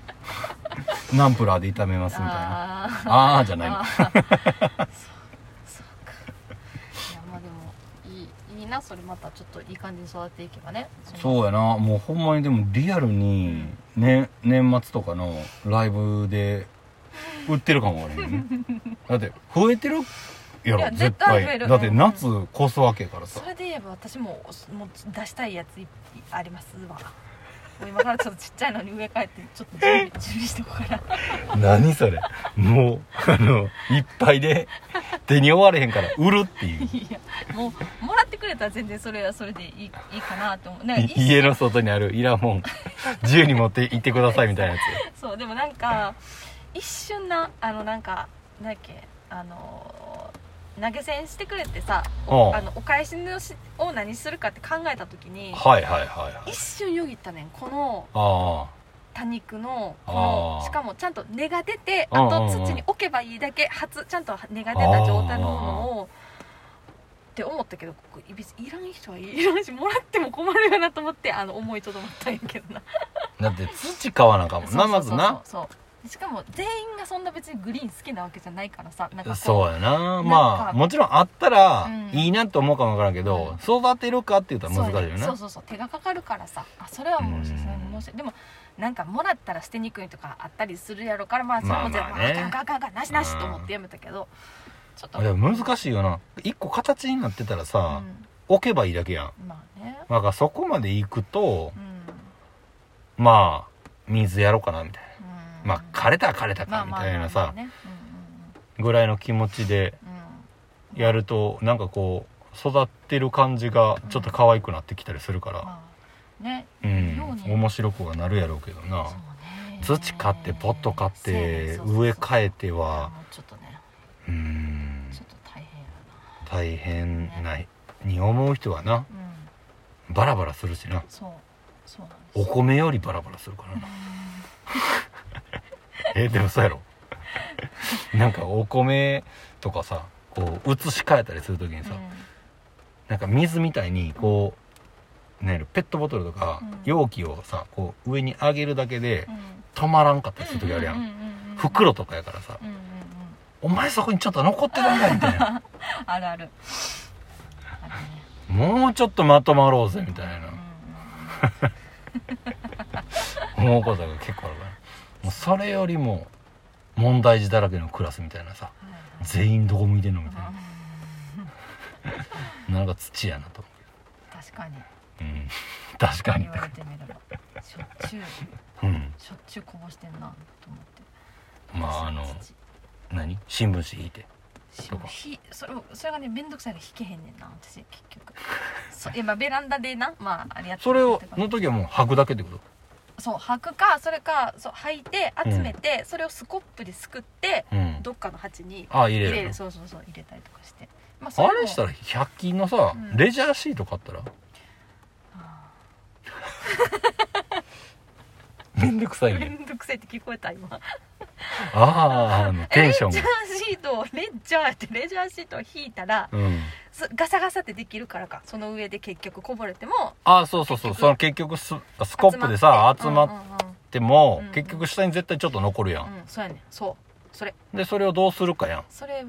ナンプラーで炒めますみたいな。
あー。
あじゃない。
そうそうか。いやまあでもいいいいなそれまたちょっといい感じに育っていけばね。う
そうやな。もうほんまにでもリアルに、ね、年末とかのライブで売ってるかもわからへんね。だって増えてるやろ絶
いや絶対増え
対
る。
だって夏越すわけやからさ。
それで言えば私ももう出したいやついありますわ。もう今からちょっとちっちゃいのに植え替えてちょっと準備準備しておこうかな
何それ。もうあのいっぱいで手に負われへんから売るっていう。
いやもうもらってくれたら全然それはそれでいいいいかなと思う。なんか
家の外にあるいらんもん自由に持って行ってくださいみたいなや
そうでもなんか一瞬なあのなんかなんだっけあの投げ銭してくれてさ
おう
あのお返しのしを何するかって考えた時に
つはいはいはいはい。
一瞬よぎったねん。この
あ
多肉のこ
あ。ー
のしかもちゃんと根が出てあ
うんうんうん。
と土に置けばいいだけ初ちゃんと根が出た状態のものをって思ったけどここ別にいらん人はいらんしもらっても困るよなと思ってあの思いとどまったんやけどな。
あだって土買わなあかんもんなまずな
そうそうしかも全員がそんな別にグリーン好きなわけじゃないからさなんかこ
そうやな。
なんか
まあもちろんあったら
うん。
いいなと思うかもわからんけど、育てるかって言ったら難しいよな
そうそうそうそう。手がかかるからさ。あそれはもう
うん。
さすがに申し訳でもなんかもらったら捨てにくいとかあったりするやろからまあそれも全部、
まあまあね。
あかんあかんあかんあかんなしなしと思ってやめたけどちょっと
でも難しいよな一個形になってたらさ、
うん
置けばいいだけやん
まあね
だからそこまで行くと
うん
まあ水やろうかなみたい
うん
なまあ枯れたら枯れたかみたいなさぐらいの気持ちでやるとなんかこう育ってる感じがちょっと可愛くなってきたりするから。
まあね。
うん。面白くはなるやろうけどな。土買ってポット買って植え替えては。
もうちょっとね。
うん。
ちょっと大変や
大変なに思う人はなバラバラするしな。お米よりバラバラするからな えでもそうやろ。なんかお米とかさこう移し替えたりする時にさ、なんか水みたいにこうねペットボトルとか
うん。
容器をさこう上に上げるだけで
うん。うん
止まらんかったりする時あるや
うんうん
ん
うんうん。
袋とかやからさ
うんうんうん「
お前そこにちょっと残ってたんだ」みたいな。
あるある。あるね「
もうちょっとまとまろうぜ」みたいな。
うんうん。
思うことが結構あるからもうそれよりも問題児だらけのクラスみたいなさ全員どこ向いてんのみたい
うん。
な なんか土やなと。
確かに。
思ううん。確かに。
言われてみれば。しょっちゅう。
うん。
しょっちゅうこぼしてんなと思って。
まああの
土
何？新聞紙引いて。
ひそれそれがね面倒くさいから引けへんねんな私結局。そういやまあベランダでなまああれやって
それを
る
の時はもう履くだけってこと？
そう履くかそれかそう履いて集めて、それをスコップですくって
うん。
どっかの鉢に
あ入れる
入れるそうそうそう入れたりとかして、まあ、そも
あれしたら100均のさ、
うん。
レジャーシート買ったら？
あ
めんどくさい
ーめ
ね
んどくせえって聞こえた今。
あああのテンション
レジャ
が。
ーシートをレジャーってレジャーシートを引いたら
うん。
すガサガサってできるからか。その上で結局こぼれても
ああそうそうそう。その結局ススコップでさ集まっ
うんうん
ても、
うん。
結局下に絶対ちょっと残るやん、
うん、うん、そうやねん。そう。それ。
でそれをどうするかやん。
それ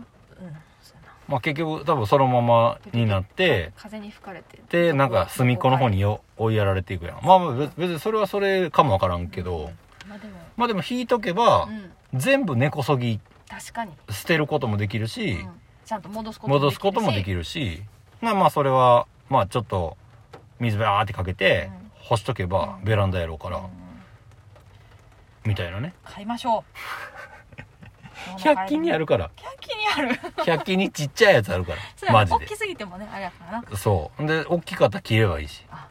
まあ結局多分そのままになって
風に吹かれて
でなんか隅っこの方によ追いやられていくやん。まあまあ別別にそれはそれかもわからんけど、
まあでも。
まあでも引いとけば
う、ん。
全部根こそぎ
確かに、
捨てることもできるし、
うん、ちゃんと戻すことも
でき
る
るしまあまあそれはまあちょっと水バーってかけて
うん。
干しとけば
うん。
ベランダやろうから、
うん。
みたいなね。
買いましょう
100均にあるから。
100均にある。
100均にちっちゃいやつあるから。マジ
大きすぎてもねあれやからな。
でそう。で大きかったら切ればいいし。
あ。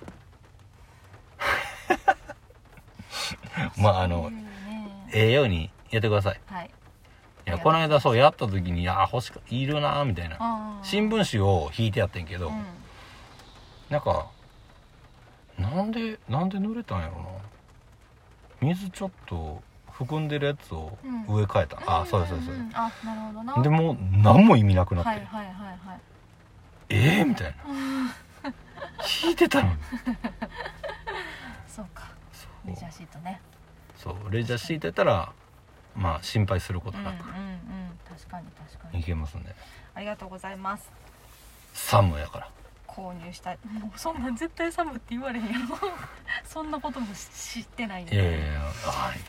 まああのええようにやってください。
はい。
いやこの間そうやった時にいや欲しかいるなみたいな。新聞紙を引いてやってんけど、
うん。
なんかなんでなんで濡れたんやろな。水ちょっと含んでるやつを
うん。
植え替えた、あそうですそうです、
んんん。あなるほど。な
でもう何も意味なくなって、
はいはいはいはい。
ええみたいな。引いてたのに。
そうか。
そう。
レジャーシートね。
そう。レジャー敷いてたらまあ心配することなく。
うんうんうん。確かに確か
い
に
けますんで
ありがとうございます。
サムやから。
購入したい。もうそんなん絶対サムって言われへんやろ。そんなことも知ってないん
いやいやいやあ
い。や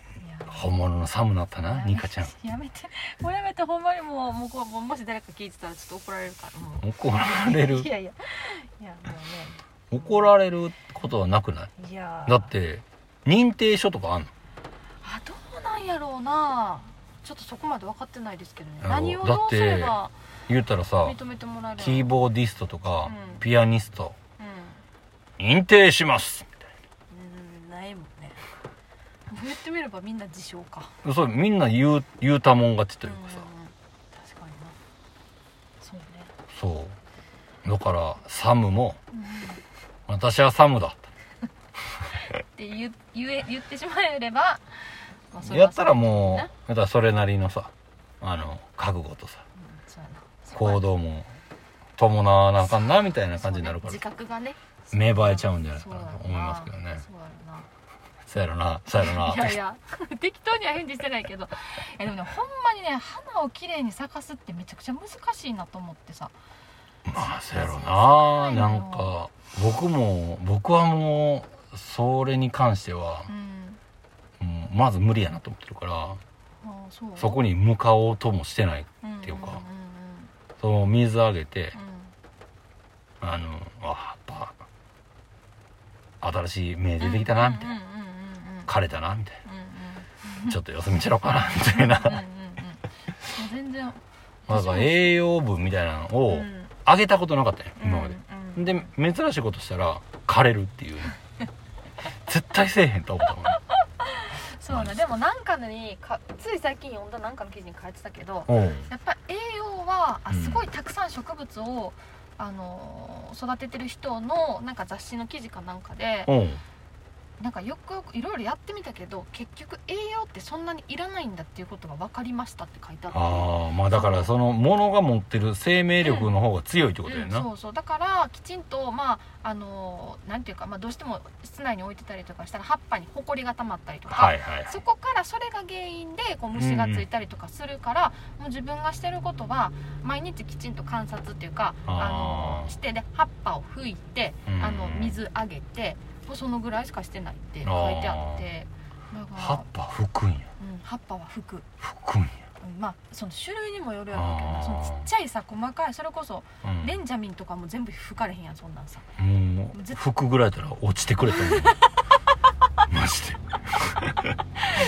本物のサムだったなニカちゃん。
やめて。もうやめて。ほんまにもうもうこうもうもし誰か聞いてたらちょっと怒られるからもう。
怒られる？
いやいやいやも
怒られることはなくない？う
ねいや。
だって認定書とかあんの？
あどうなんやろうな。ちょっとそこまで分かってないですけどね。何をどうすれば
言ったらさ
認めてもらえるの？
キーボーディストとか、
うん。
ピアニスト
うん。
認定します
言ってみればみんな自称か。
そうみんな言う言うたもん勝ちというかさ、
うん確かにな。そうね。
そう。だからサムも
うん
私はサムだ。
って言う言え言ってしまえれば、まあそれ
やったらもうそれな。りのさあの覚悟とさ。
うん
行動も伴わなあかんなみたいな感じになるから。
ね。自覚がね。
芽生えちゃうんじゃないかなと思いますけどね。
そうや
そうやろなそうやろな。
いやいや 適当には返事してないけど。いやでもねほんまにね花をきれいに咲かすってめちゃくちゃ難しいなと思ってさ。
まあそうやろな。
な
んか僕も僕はもうそれに関しては
う、ん。
もうまず無理やなと思ってるから
そ
こに向かおうともしてない
って
いうかその水あげてあのあやっぱ新しい芽出てきたなみたいな枯れたなみたいな。ちょっと様子見ちゃろうかなみたいな。
うんうんうんうん。全然
だから栄養分みたいなのを
うん。
あげたことなかったよ今まで
うん。うん
で。珍しいことしたら枯れるっていうね。絶対せえへんと思ったもん。ね
そうねでもなんかのにかつい最近読んだなんかの記事に書いてたけどやっぱ栄養はあ
うん
すごいたくさん植物を、あのー育ててる人のなんか雑誌の記事かなんかでなんかよくよくいろいろやってみたけど結局栄養ってそんなにいらないんだっていうことが分かりましたって書いてあって。
ああまあだからそのものが持ってる生命力の方が強いってことや
うん、
な、
そうそう。だからきちんとまああのーなんていうか、まあ、どうしても室内に置いてたりとかしたら葉っぱにほこりが溜まったりとか、
はいはい
そこからそれが原因でこう虫がついたりとかするから、もう自分がしてることは毎日きちんと観察っていうか
あ
のしてで葉っぱを拭いて、
うん。
あの水あげてもうそのぐらいしかしてないって書いてあって。
葉っぱ吹くんや。
うん、葉っぱは拭く、
吹くんや。
うんまあその種類にもよるやろうけどそのちっちゃいさ細かいそれこそ
うん。
レンジャミンとかも全部拭かれへんやんそんなんさ。
もう
絶
吹くぐらいやったら落ちてくれと思うマジで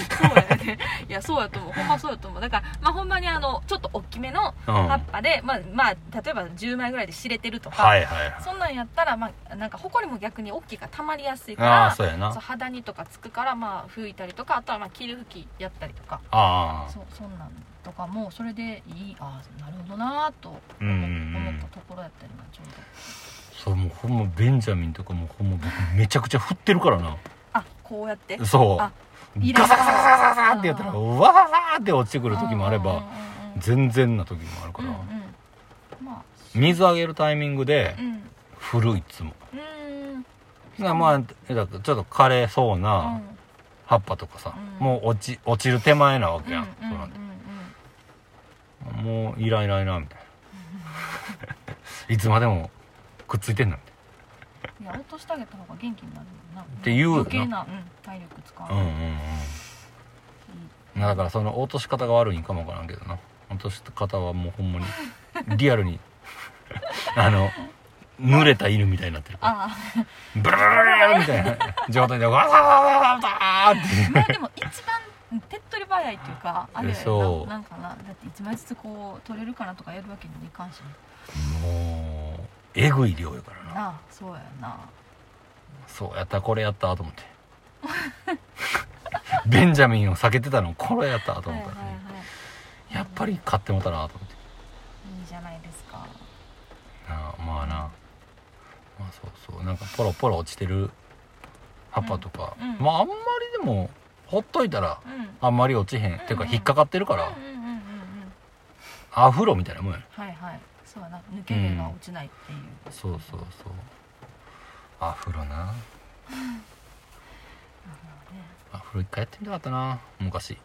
そうやね。いやそうやと思う。ほんまそうやと思う。だからまあほんまにあのちょっと大きめの
うん。
葉っぱで、まあまあ例えば10枚ぐらいで知れてるとか、
はいはいはい。
そんなんやったらまあなんかほこりも逆に大きいから溜まりやすいか
あ
ら
あそうやな。
そう肌にとかつくからまあ拭いたりとかあとはまあ着る拭きやったりとか。
ああ
そうそんなんとかもそれでいい。ああなるほどなーと思,、ったところやったりなちょうど。
そうもうほんまベンジャミンとかもほんま僕めちゃくちゃ振ってるからな。
あこうやって
そう。ガサガサガサガサってやったら
う
うわーって落ちてくる時もあれば全然な時もあるから。水あげるタイミングで
うん。
振るいつも。
うん。
まあちょっと枯れそう
うん。
な葉っぱとかさ
うん。
もう落ち落ちる手前なわけやんそうなんでもういらいらいなみたいな。いつまでもくっついてんなみ
いや落としてあげた方が元気になるもんな。
て言うよな。
余計な、うん、体力使う、
うんうんうん。だからその落とし方が悪いんかもわからんけどな。落とし方はもうほんまにリアルに。あの濡れた犬みたいになってるから。
あ
ブルルルルルみたいな状態でわわわわわわーって
あまあでも一番手っ取り早いっていうかあれや
そう
ななんかなだって一枚ずつこう取れるかなとかやるわけにもいかんし
もうえぐい量やからな。
なあそうやな。
そうやったこれやったと思って。ベンジャミンを避けてたのこれやったと
はい
思ったら、ね
はいはい
やっぱり買ってもたなと思って。
いいじゃないですか。
なあまあな。まあそうそう。なんかポロポロ落ちてる葉っぱとか、
うんうん。
まああんまりでもほっといたら
うん。
あんまり落ちへん、っていうか
うんうん。
引っかかってるから、
うんうんうんうんうん。
アフロみたいなもんや
はいはいそうやな抜け毛が落ちないっていう、
そうそうそう。アフロな。アフロ一回やってみたかったな昔。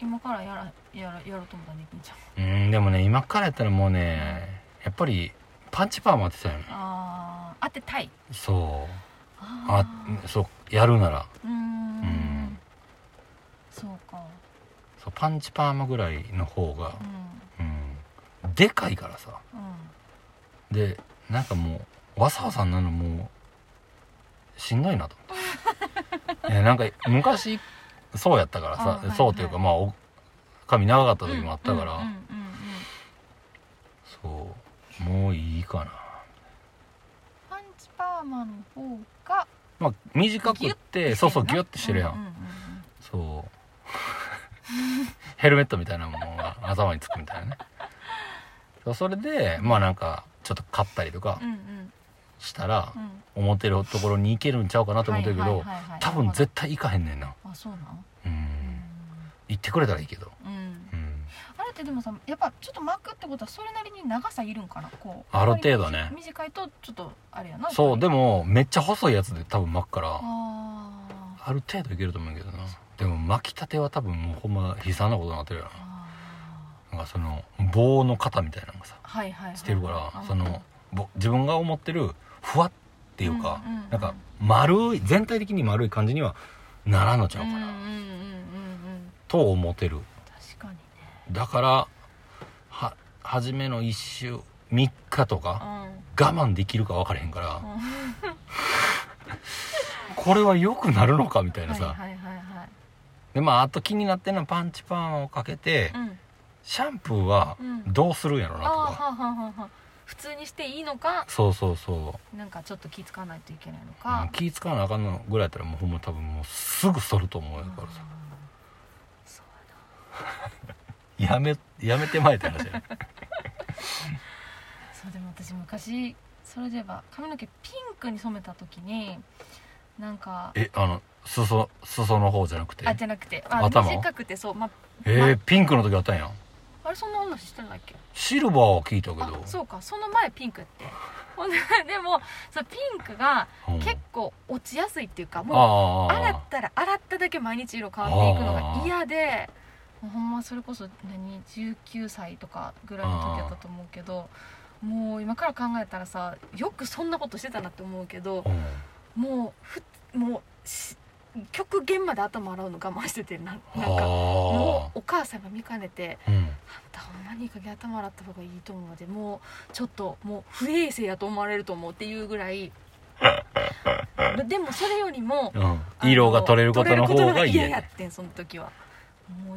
今からやらやらやろうと思ったらねきんちゃん。
うんでもね今からやったらもうねやっぱりパンチパーマってたよ。ね
ああ当てたい。
そう。
あ
あそうやるなら。
うーん。
ん。
そうか。
そうパンチパーマぐらいの方が
う、ん
うん、でかいからさ。
うん。
でなんかもうわさわさになるのもうしんどいなと。思ってなんか昔そうやったからさ、
あはい
そうっていうか、
はい
まあお髪長かった時もあったから、そう。もういいかな。
パンチパーマの方が
まあ短くってそうそうギュッてしてるやん、
うんうんうん。
そう。ヘルメットみたいなものが頭につくみたいなねそれでまあなんかちょっと買ったりとかしたら思ってるところに行けるんちゃうかなと思ってるけど多分絶対行かへんねんな。
あそうなの
うん。行ってくれたらいいけど。
うん。あれってでもさやっぱちょっと巻くってことはそれなりに長さいるんかな？こう
ある程度ね。
短いとちょっとあれやな。
そうで
も
もめっちゃ細いやつで多分巻くから
あ
る程度いけると思うけどな。でも巻きたては多分もうほんま悲惨なことになってるよ
あ
ななんかその棒の型みたいなのがさ
ーはいはいはい。
してるからそのぼ自分が思ってるふわっていうか
うんうんうん
なんか丸い全体的に丸い感じにはならんのちゃうかな。
うんうんうんうんうん
と思ってる。
確かにね。
だからは初めの1週3日とか
うん。
我慢できるか分からへんから
うん。
これは良くなるのかみたいなさ。
はいはいはいはい。
でまああと気になってるのはパンチパーマをかけて
うん
シャンプーは
うん。
どうするんやろ
あ
なとか。
ーはあはあはあはあ普通にしていいのか
そうそうそう。
なんかちょっと気ぃ使わないといけないの
うん
か
気使わなあかんのぐらいやったらもうほんま多分もうすぐ剃ると思うやからさ。
そう
や めやめてまえって話や
そうでも私昔それで言えば髪の毛ピンクに染めた時になんか
えあの裾裾の方じゃなくて？
あじゃなくて。あ
頭
短くてそうま
えー、ピンクの時あったんや
あれそんな話してないっけ？
シルバーは聞いたけ
あ
ど
そうか。その前ピンクって。ほんででもそのピンクが
うん。
結構落ちやすいっていうかもう
ああ
洗ったら洗っただけ毎日色変わっていくのが嫌でもうほんまそれこそ何？19歳とかぐらいの時やったと思うけどもう今から考えたらさよくそんなことしてたなって思うけど
うん。
もうふもうし極限まで頭洗うの我慢しててなんなんか
あ
もうお母さんが見かねて
ーうん。
あんたほんまにいい加減頭洗った方がいいと思うのでもうちょっともう不衛生やと思われると思うっていうぐらい。でもそれよりも
うん。色が取れることの方が
嫌
いい
やってんその時は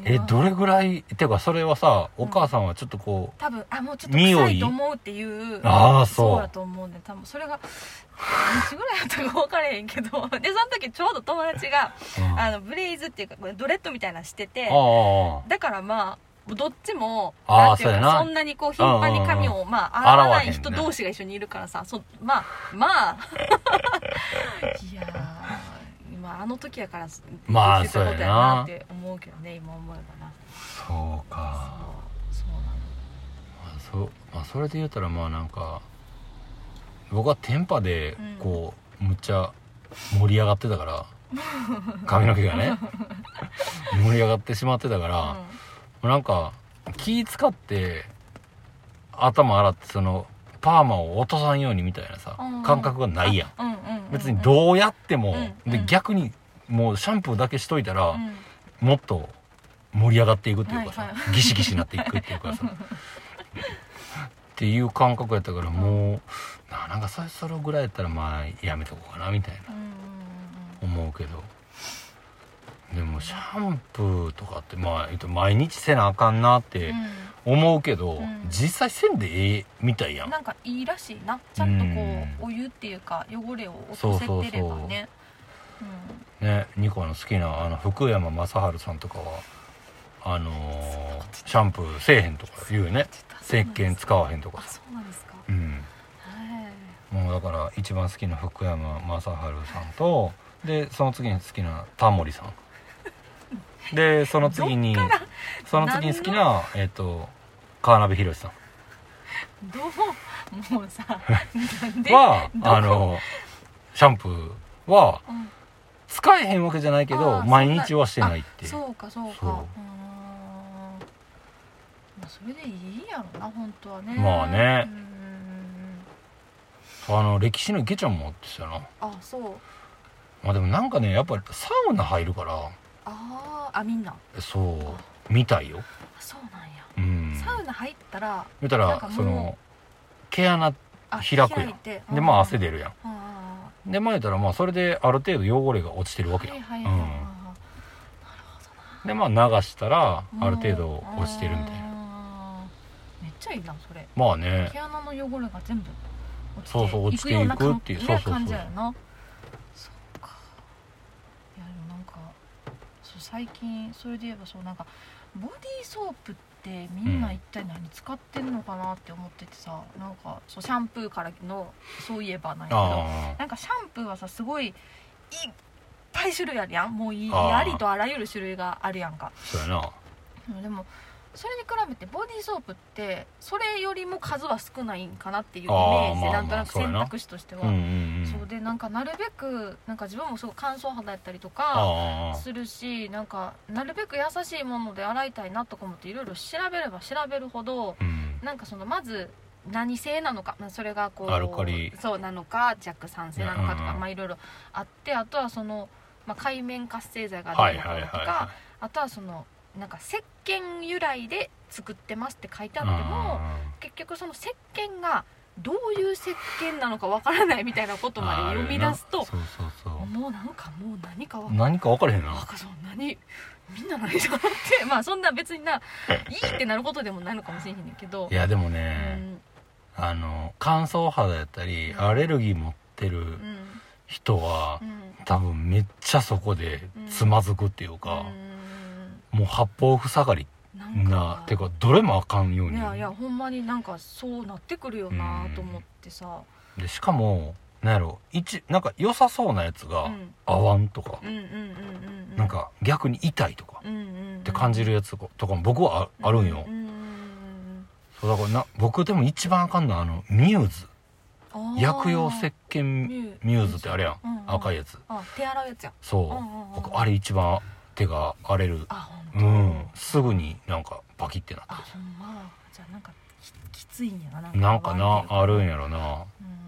え
今
どれぐらい？っていうかそれはさお母さんはちょっとこ
多分あもうちょっと臭いと思うっていう
あーそう。
だと思うね多分それが何日ぐらいやったか分からへんけど。でその時ちょうど友達が
う、うん、あ
あのブレイズっていうかドレッドみたいなのしてて。
あ
だからまあどっちも
あー
なんていうか
そ
んなにこう頻繁に髪をまあ洗わない人同士が一緒にいるからさ。そまあまあ いやー今あの時やから
まあそうやな
なって思うけどね今思えばな。
そうか。
そうなの。
まあそうまあそれで言うたらまあなんか僕はテンパでこう、むっちゃ盛り上がってたから 髪の毛がね。盛り上がってしまってたから、もうなんか気使って頭洗ってそのパーマを落とさんようにみたいなさ、
うん。
感覚がないやん、別にどうやっても、で逆にもうシャンプーだけしといたら、
うん。
もっと盛り上がっていくっていうかさ、ギシギシになっていくっていうかさ。っていう感覚やったからもう、ななんかそれぐらいやったらまあやめとこうかなみたいな。思うけどでもシャンプーとかってまあ毎日せなあかんなって
うん。
思うけど、
うん。
実際せんでええみたいや
うん。んなんかいいらしいな。ちゃんとこ
うん。
うお湯っていうか汚れを落とせてればね。
ねニコの好きなあの福山雅治さんとかはあのーシャンプーせえへんとか言うよね。石鹸使わへんとか。
そうなんですか。
うん。
はい。
もうだから一番好きな福山雅治さんとでその次に好きなタモリさんでその次にその次に好きなえっ、と川辺宏さ
どう？もうさ
はあのシャンプーは
うん。
使えへんわけじゃないけど毎日はしてないって
あそうかそうか。まあそれでいいやろな本当はね。
まあね。
うん。
あの歴史の池ちゃんもってたよな
あそう。
まあでもなんかねやっぱりサウナ入るから
あーあみんな？
そう見たいよ。
あそうなんや。
うん。
サウナ入ったら
見たらその毛穴
あ
開くやん。でまあ汗出るやん。
あ
で前言ったらまあそれである程度汚れが落ちてるわけよ、
はいはいはいはい、
うん。でまあ流したらある程度落ちてるみたいな。
なめっちゃいいなそれ。
まあね。
毛穴の汚れが全部落ちて
そうそう落ちていくっていう。
ね
そうそうそう。
感じやよなそうかいやでもなんかそう最近それで言えばそうなんかボディーソープってみんな一体何使ってんのかなって思っててさ、なんかそうシャンプーからのそういえばなんやけど
あ
なんかシャンプーはさすごいいっぱい種類あるやん。もうい
あ
りとあらゆる種類があるやんか。
あそうやな。
うんでもそれに比べてボディーソープってそれよりも数は少ないんかなっていうイメージでなんとなく選択肢としては、
うんうんうん。
そうでなんかなるべくなんか自分もすごい乾燥肌やったりとかするしなんかなるべく優しいもので洗いたいなとか思っていろいろ調べれば調べるほど
うん。
なんかそのまず何性なのか、まあ、それがこうそうなのか弱酸性なのかとか、まあいろいろあってあとはその、まあ、海面活性剤があるのかとか、
はいはいはいは
あとはそのなんか石鹸由来で作ってますって書いてあ
い
っても結局その石鹸がどういう石鹸なのかわからないみたいなことまで読み出すと
そうそうそう。
もうなんかもう何かわ
何か分からへんな
なんかそう何みんな何と思って。まあそんな別にないいってなることでもないのかもしれへんねんけど。
いやでも
う
ね、
ん。
あの乾燥肌やったり
うん。
アレルギー持ってる
うん。
人は
うん。
多分めっちゃそこでつまずくっていうか、
うん
もう八方塞がり
なん
な
か。
てかどれもあかんように。
いやいやほんまになんかそうなってくるよなと思ってさ。
でしかもなんやろ一なんか良さそうなやつが
うん。
合わんとか、
うんうんうんうん
なんか逆に痛いとか
うんうんうん
って感じるやつとかも僕はああるんよ、
うんうんうん
そうだからな僕でも一番あかんのはあのミューズ。薬用石鹸ミューズってあれやん、
うんうん。
赤いやつ。
あ手洗うやつや。
そう、
うんうんうん。
僕あれ一番手が荒れる。
あ
う
ほんと
ん。すぐになんかバキってなっ
あ
て
ほんま。じゃあなんかききついんやな。なん
なんかなあるん
や
やろな。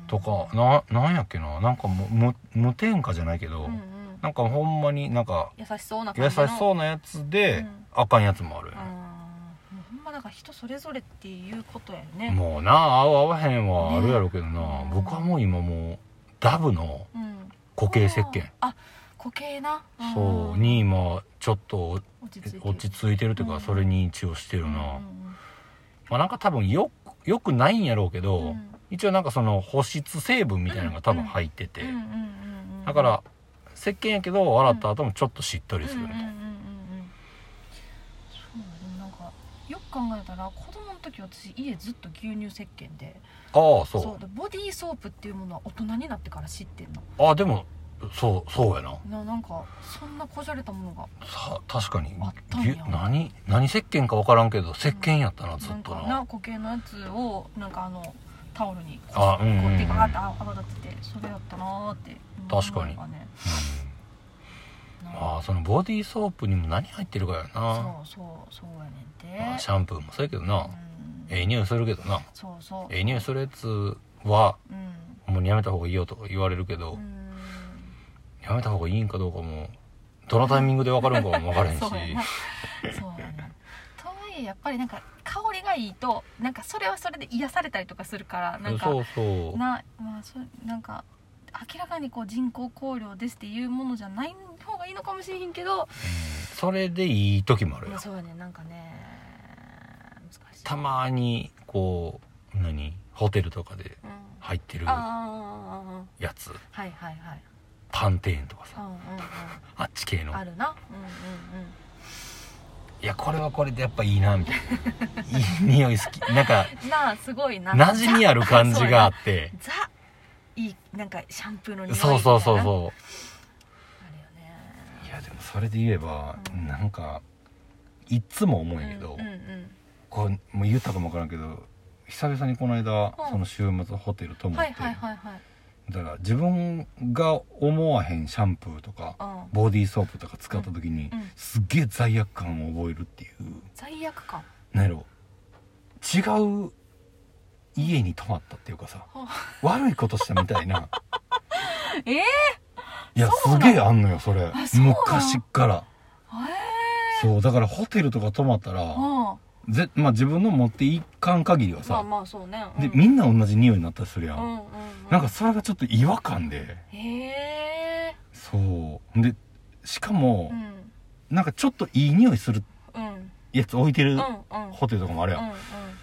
とかななんやっけな。なんかもう無無添加じゃないけど、
うんうん。
なんかほんまになんか
優しそうな
優し
う
そうなやつで、
うん。
あかんやつもあるよ
あー。
ね、
もうほんまだから人それぞれっていうことやよね。
もうな合う合わへんはあるやろうけどな、
ね
僕はもう今もうダブの
うん。
固形石鹸。
あ固形な？
そうに今ちょっと
落ち着いてる。
というか、
うん。
それに一応してるな、まあなんか多分よよくないんやろうけど、
うん。
一応なんかその保湿成分みたいなのが多分入ってて、だから石鹸やけど洗った後もちょっとしっとりするみたいな、
よく考えたら子供の時私家ずっと牛乳石鹸で。
ああそう
でボディーソープっていうものは大人になってから知ってんの。
ああでもそうそうやな。
ななんかそんなこじゃれたものが。
さ確かに。
あったんや。
ぎゅ何何石鹸か分からんけど石鹸やったなず
なん
っとな。
かな固形のやつをなんかあのタオルに
あうんうんうん。
こうやってバーって泡立っててそれやったなーって。
確かに。
思うのがね。
うん。
な
まあそのボディーソープにも何入ってるかやな。
そうそうそうやねんて。
まあシャンプーもそうやけどな、
うん。
ええ匂いするけどな。
そうそう。
ええ匂いするやつは
うん。
もうやめた方がいいよとか言われるけど、
うん
やめた方がいいんかどうかも。どのタイミングで分かるんかも分からへんし。
そうやな。そうやねとはいえやっぱりなんか香りがいいとなんかそれはそれで癒されたりとかするからなんか
そうそう
なまあそなんか明らかにこう人工香料ですっていうものじゃない方がいいのかもしれへんけど、
うん。それでいい時もあるよ。
まあ、そうやね。なんかね難しい。
たまにこう何？ホテルとかで
うん。
入ってる
あ
やつ。
あはいはいはい
パンテーンとかさ。
うんうんうん。
あっち系の。
あるな。うんうん
いやこれはこれでやっぱいいなみたいな。いい匂い好き。なんか
うんなあすごいな。
馴染みある感じがあって。
ザ。いいなんかシャンプーの匂い
そうそうそうそ
あるよね。
ういやでもそれで言えば、
うん。
なんかいっつも思うんやけど、
うんうん
これもう言ったかも分からんけど久々にこの間、
うん。
その週末ホテル泊まって、
はいはいはいはい
だから自分が思わへんシャンプーとか
うん
ボディーソープとか使った時に、
うん。
すっげえ罪悪感を覚えるっていう。
罪悪感？
なんやろ。違う家に泊まったっていうかさ
は
悪いことしたみたいな。
ええ
いや
そうなの？
すげえあんのよそれ。
あそうなの？
昔っから。
ー、え
そうだからホテルとか泊まったら
えうん
ぜ、まあ、自分の持っていかん限りは
まあ
さ、
まあそうね、うん、
でみんな同じ匂いになったりするやん、
うんうんうん。
なんかそれがちょっと違和感で。
へえ。
そう。でしかも
う、ん。
なんかちょっといい匂いする
うん。
やつ置いてるホテルとかもあるやん、
うんうん。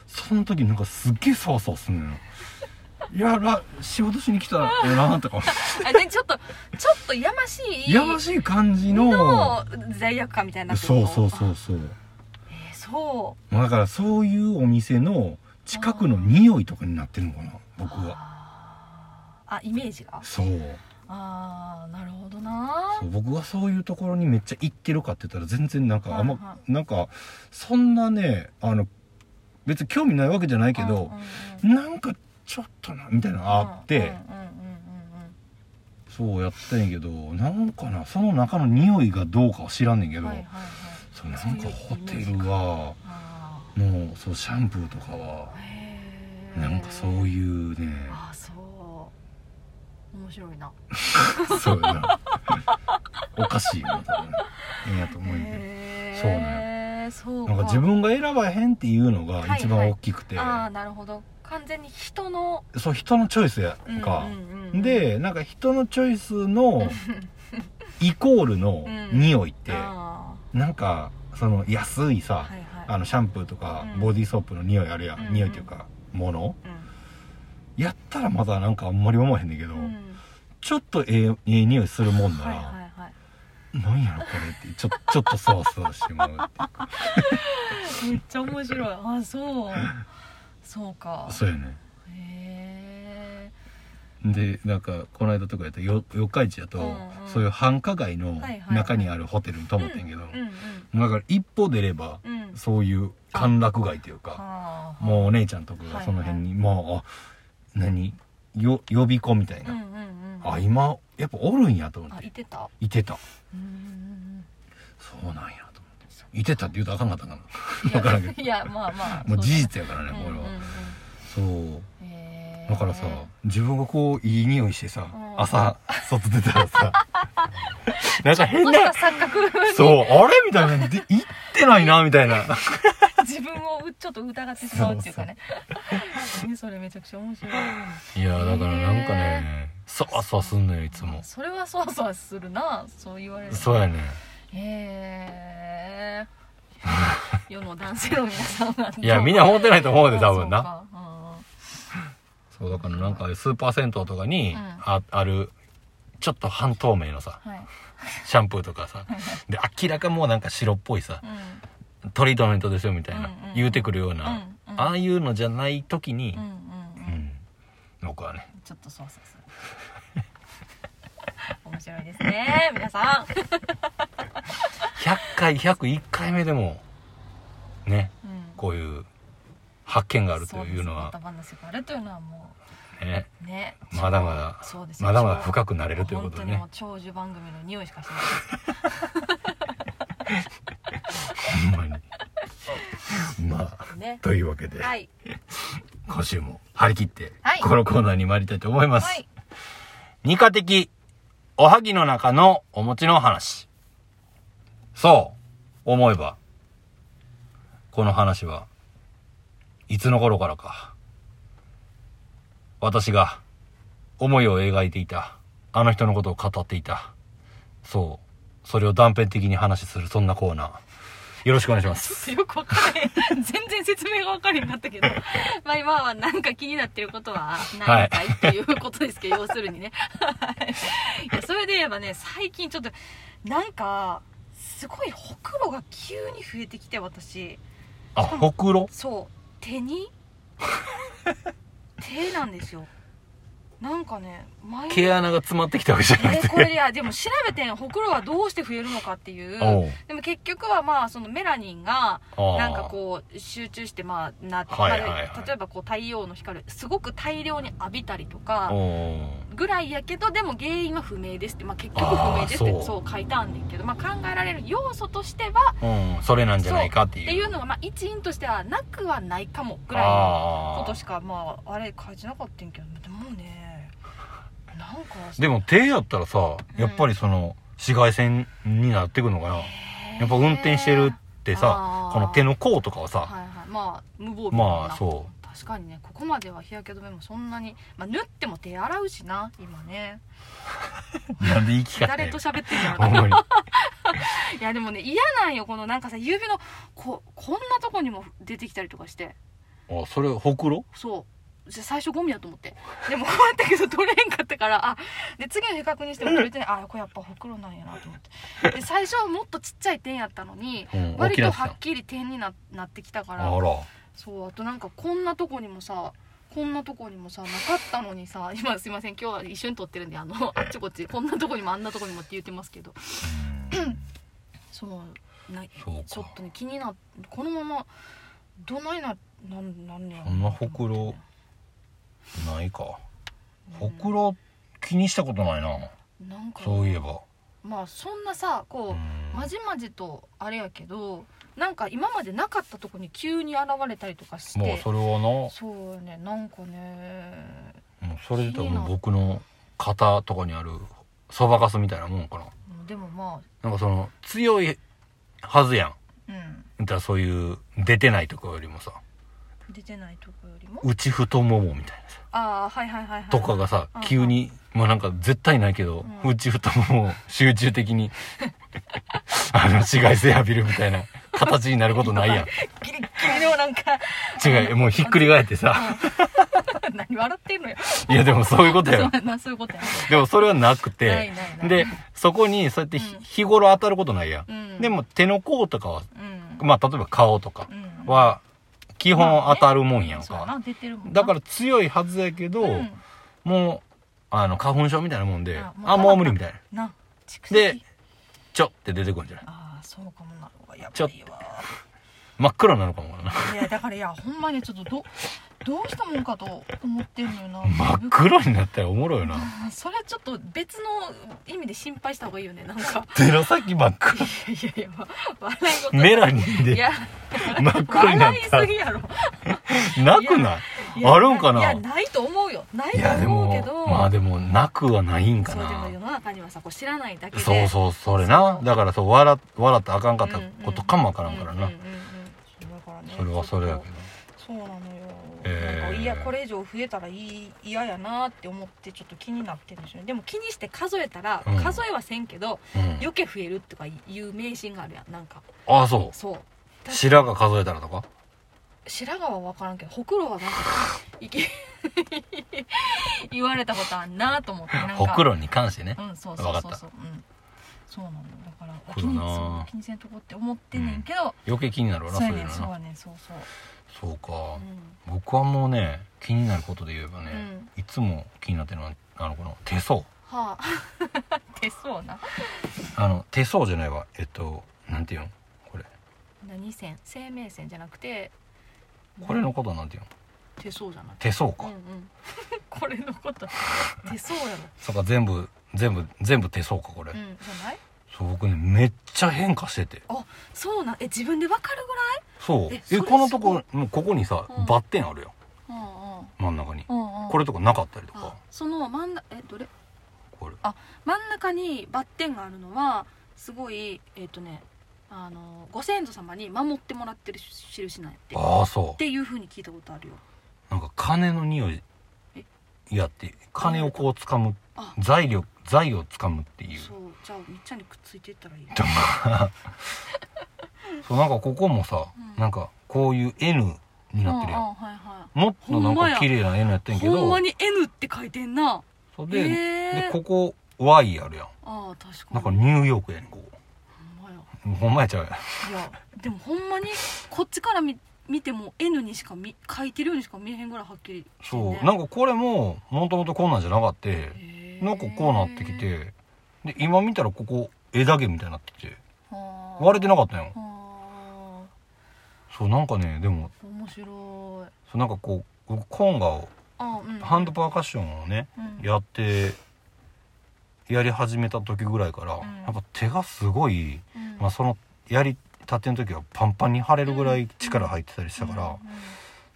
その時なんかすっげえサワサワすんのよ。い やら仕事しに来たらええなとか
あでちょっとちょっとやましい。
やましい感じの
の罪悪感みたいになって
そうそうそうそう。だからそういうお店の近くの匂いとかになってるのかな
う
僕は。
あイメージが？
そう。
ああなるほどな。
そう僕はそういうところにめっちゃ行ってるかって言ったら全然なんかあんま、
はい。は
なんかそんなねあの別に興味ないわけじゃないけどなんかちょっとなみたいなのあって、
うんうんうんうん
そうやったんやけどなんかなその中の匂いがどうかは知らんねんけど、
うんはいはいはい
そうなんかホテルは
あ
もうそうシャンプーとかはなんかそういうね。
あそう。面白いな。
そうやな。おかしいよな多分ええやと思うんやけど。
へ
そう
ねそう
なんか自分が選ばへんっていうのが一番大きくて、
ああなるほど。完全に人の
そう人のチョイスやんか、
うんうんうんうん。
でなんか人のチョイスの イコールの
うん
匂いって、
あ
なんかその安いさ、
ーはいはい。
あのシャンプーとか
うん。
ボディーソープの匂いあるやん、
うん。
匂いっていうかもの。
う
やったらまだなんかあんまり思わへんねんけど、
んうん。
ちょっとええええ匂いするもんなら、
はいはいはい。
なんやろこれってちょ ちょっとそわそわしてまうっていうか。
めっちゃ面白い。あそう。そうか。
そうやね
へ
でなんかこの間とかやったらよ四日市やと、
うんうん。
そういう繁華街の中にあるホテルに泊まってんけど、
えうん
だから一歩出ればそういう歓楽街というか、
はあ
もうお姉ちゃんとかがその辺に、もうあ何？よ予備校みたいな、
うんうんうん。
あ今やっぱおるんやと思って。
あいてた？
いてた。そうなんやと思って。いてたって言うとあかんかったんか
うん
な分 からんけど。
いやまあまあ
もう事実やからね、
うんうんうん
俺はそうだからさ自分がこういい匂いしてさ、
うん。
朝外出たらさ なんか変なそうあれ？みたいな。で行ってないなみたいな。
自分をうちょっと疑ってしまうっていうかね。え それめちゃくちゃ面白い。
いやだからなんかねそわそわすんのよいつも。
それはそわそわするなそう言われると。
そうやね
へえ世の男性の皆さんはい
やみんな思ってないと思うで多分な
そう
だからなんかスーパー銭湯とかに
うん。
ああるちょっと半透明のさ
うんはい。
シャンプーとかさ で明らかもうなんか白っぽいさ
うん。
トリートメントですよみたいな
うんうん
言うてくるような
うんうん。
ああいうのじゃない時に
うんうん
う
うん。
ん僕はね。
ちょっとそうそうそう面白いですね皆さん、
100回101回目でもね
うん、
こういう発見があるというのは。
そうですまた話があるというのはも
ね
うね。
まだまだ
そうですよ。
まだまだ深くなれるということでね
長寿番組の匂いしかしない
ほんまに。まあ
ね。
というわけで
はい。
今週も張り切って
はい。
このコーナーに参りたいと思います、
はい。
二課的おはぎの中のお餅の話。そう。思えばこの話はいつの頃からか。私が思いを描いていたあの人のことを語っていた。そう。それを断片的に話するそんなコーナー。よろしくお願いします。
よくわからへん全然説明がわからへんかったけど。まあ今はなんか気になってることはないかいっていうことですけど、要するにね。はい。いやそれで言えばね最近ちょっとなんかすごいほくろが急に増えてきて私。
あほくろ？
そう手に？手なんですよ。なんかね前
毛穴が詰まってきたわけじゃなくて。
えこれいやでも調べてんほくろはどうして増えるのかっていう。でも結局はまあそのメラニンがなんかこう集中してまあなって、
はいはい
例えばこう太陽の光すごく大量に浴びたりとかぐらいやけどでも原因は不明ですって、まあ、結局不明ですって
そう。
書いてあんねんけど、まあ、考えられる要素としては
うん、それなんじゃないかっていう。
っていうのがまあ一因としてはなくはないかもぐらいの
あ
ことしかまああれ書いてなかったんけどでもね
でも手やったらさ、やっぱりその紫外線になってくのかな。やっぱ運転してるってさこの手の甲とかはさ、
はいはい。まあ無防備
まあそう。
確かにね。ここまでは日焼け止めもそんなに、まあ、塗っても手洗うしな今ね。
なんで言い聞か
誰と喋ってんの
まに。
いやでもね嫌なんよ。このなんかさ指のここんなとこにも出てきたりとかして。
あそれほくろ？
そう最初ゴミやと思って。でもこうやったけど取れへんかったからあで次の日確認しても取れてない。あこれやっぱほくろなんやなと思って。で最初はもっとちっちゃい点やったのに
うん。
割とはっきり点にななってきたか
あ
ら。
ら
そうあとなんかこんなとこにもさこんなとこにもさなかったのにさ今すいません今日は一緒に撮ってるんであのあっちこっちこんなとこにもあんなとこにもって言ってますけど。
うん。
そうない
そう
ちょっ
か
とね気になこのままどないななんなんねやろ
そんなほくろないか。ほくろ気にしたことないな。
なんか
そういえば。
まあそんなさこう、
うん。
まじまじとあれやけどなんか今までなかったとこに急に現れたりとかして。
もうそれはな。も
そうやね。なんかね
うそれで言ったらもう僕の肩とかにあるそばかすみたいなもんかな。
うんでもま
なんかその強いはずやん。
あうん。
言ったらそういう出てないとこよりもさ
出てないとこよりも？
内太ももみたいなさ。
ああはいはいはいはい。
とかがさ
うん
急にまあなんか絶対ないけど、
うん。
内太ももを集中的に あの紫外線浴びるみたいな形になることないやん。
ギリッギリでもなんか
違うもうひっくり返ってさ。
何笑ってんのよ。
いやでもそういうこと
やなそういうことや。
でもそれはなくてでそこにそうやって日頃当たることないやん、
うん。
でも手の甲とかは
うん。
まあ例えば顔とか
うん。
は基本当たるもんやんか、
そうな。出てるもんな。
だから強いはずやけど、
うん。
もうあの花粉症みたいなもんで
あ
あもう無理みたい。な。でちょって出てくるんじゃない？
ああそうかもな。や
ちょ
ばいわ
真っ黒になるかもな。い
やだからいやほんまにちょっとどどうしたもんかと思ってんのよな。
真っ黒になったらおもろいよな。
あそれちょっと別の意味で心配した方がいいよねなんか。
手の先真っ黒。
いやいやわ笑い事。
メラニンで
いや
真っ黒になっ
笑い
た
すぎやろ。
なくない？
いや
あるんかな？い
やないと思うよ。ないと思うけど。
もまあでもなくはないんか
そうでも
な
世の中にはさこう知らないだけで。
そうそうそれな。だからそう笑笑ったらあかんかったことかもわからんからな。
うんうんうんうんそ
れはそれやけど。
そうなのよ、
えー。
なんかいやこれ以上増えたら嫌やなって思ってちょっと気になってるんですよね。でも気にして数えたら、
うん。
数えはせんけど
うん。
余計増えるとかいう迷信があるやんなんか。
ああそ
そう。
う白髪数えたらとか？
白髪は分からんけどほくろはなんか 言われたことあんなと思ってなんか。
ほくろに関してね。
うんそうそうそうそう。うんそうなのだから気にそう気にせんとこって思ってんねんけど、
余計気になるわな
そうやねんそうやねんそうそう
そう。か。
うん。
僕はもうね気になることで言えばね、
う
いつも気になってるのはあのこの手相。
はあ。手相な。
あの手相じゃないわ。えっとなんていうの？これ。
何線？生命線じゃなくて
これのことはなんていうの？
手相じゃない。
手相か、
うんうん。これのこと。手相やろ。
そうか全部全部全部手相かこれ、
うんじゃない？
そう僕ねめっちゃ変化してて。
あそうなん？え自分でわかる
そう。え
え
このとこもうここにさ、
うん。
バッテンあるよ
ぐらいうん。
真ん中に、
うんうん。
これとかなかったりと
あ
か
その真ん中えどれ？
これ。
真ん中にバッテンがあるのはすごいえっ、とねあのご先祖様に守ってもらってる印なんやって。っ
ああそ
ていうふうに聞いたことあるよ。
うなんか金の匂い
え？
やって金をこう掴む
あ。
財力財を掴むっていう。
そうじゃあみっちゃんにくっついていったらいいよ。
そうなんかここもさ、
うん。
なんかこういう N になってるやん、
うんうんはいは
もっとなん
ほんまや
か綺麗な N やってん
い
けど。
ほんまに N って書いてんな。
そうで,、
へー。
でここ Y あるやん。
ああ確かに。
なんかニューヨークやねんここ。
ほんまや。
ほんまやちゃうやん。
いやでもほんまにこっちから見見ても N にしか見書いてるようにしか見えへんぐらいはっきりしてん
そう、
ね
なんかこれももともとこんなんじゃなかって
へー
なんかこうなってきてで今見たらここ枝毛みたいになってて
はあ。
割れてなかったん。よ
は
そうなんかねでも
あ面白い。
そうなんかこう僕コンガを
あうん。
ハンドパーカッションをね
うん。
やってやり始めた時ぐらいから、
ん。
やっぱ手がすごい、
うん。
まあ、そのやりたての時はパンパンに腫れるぐらい力入ってたりしたから、
うん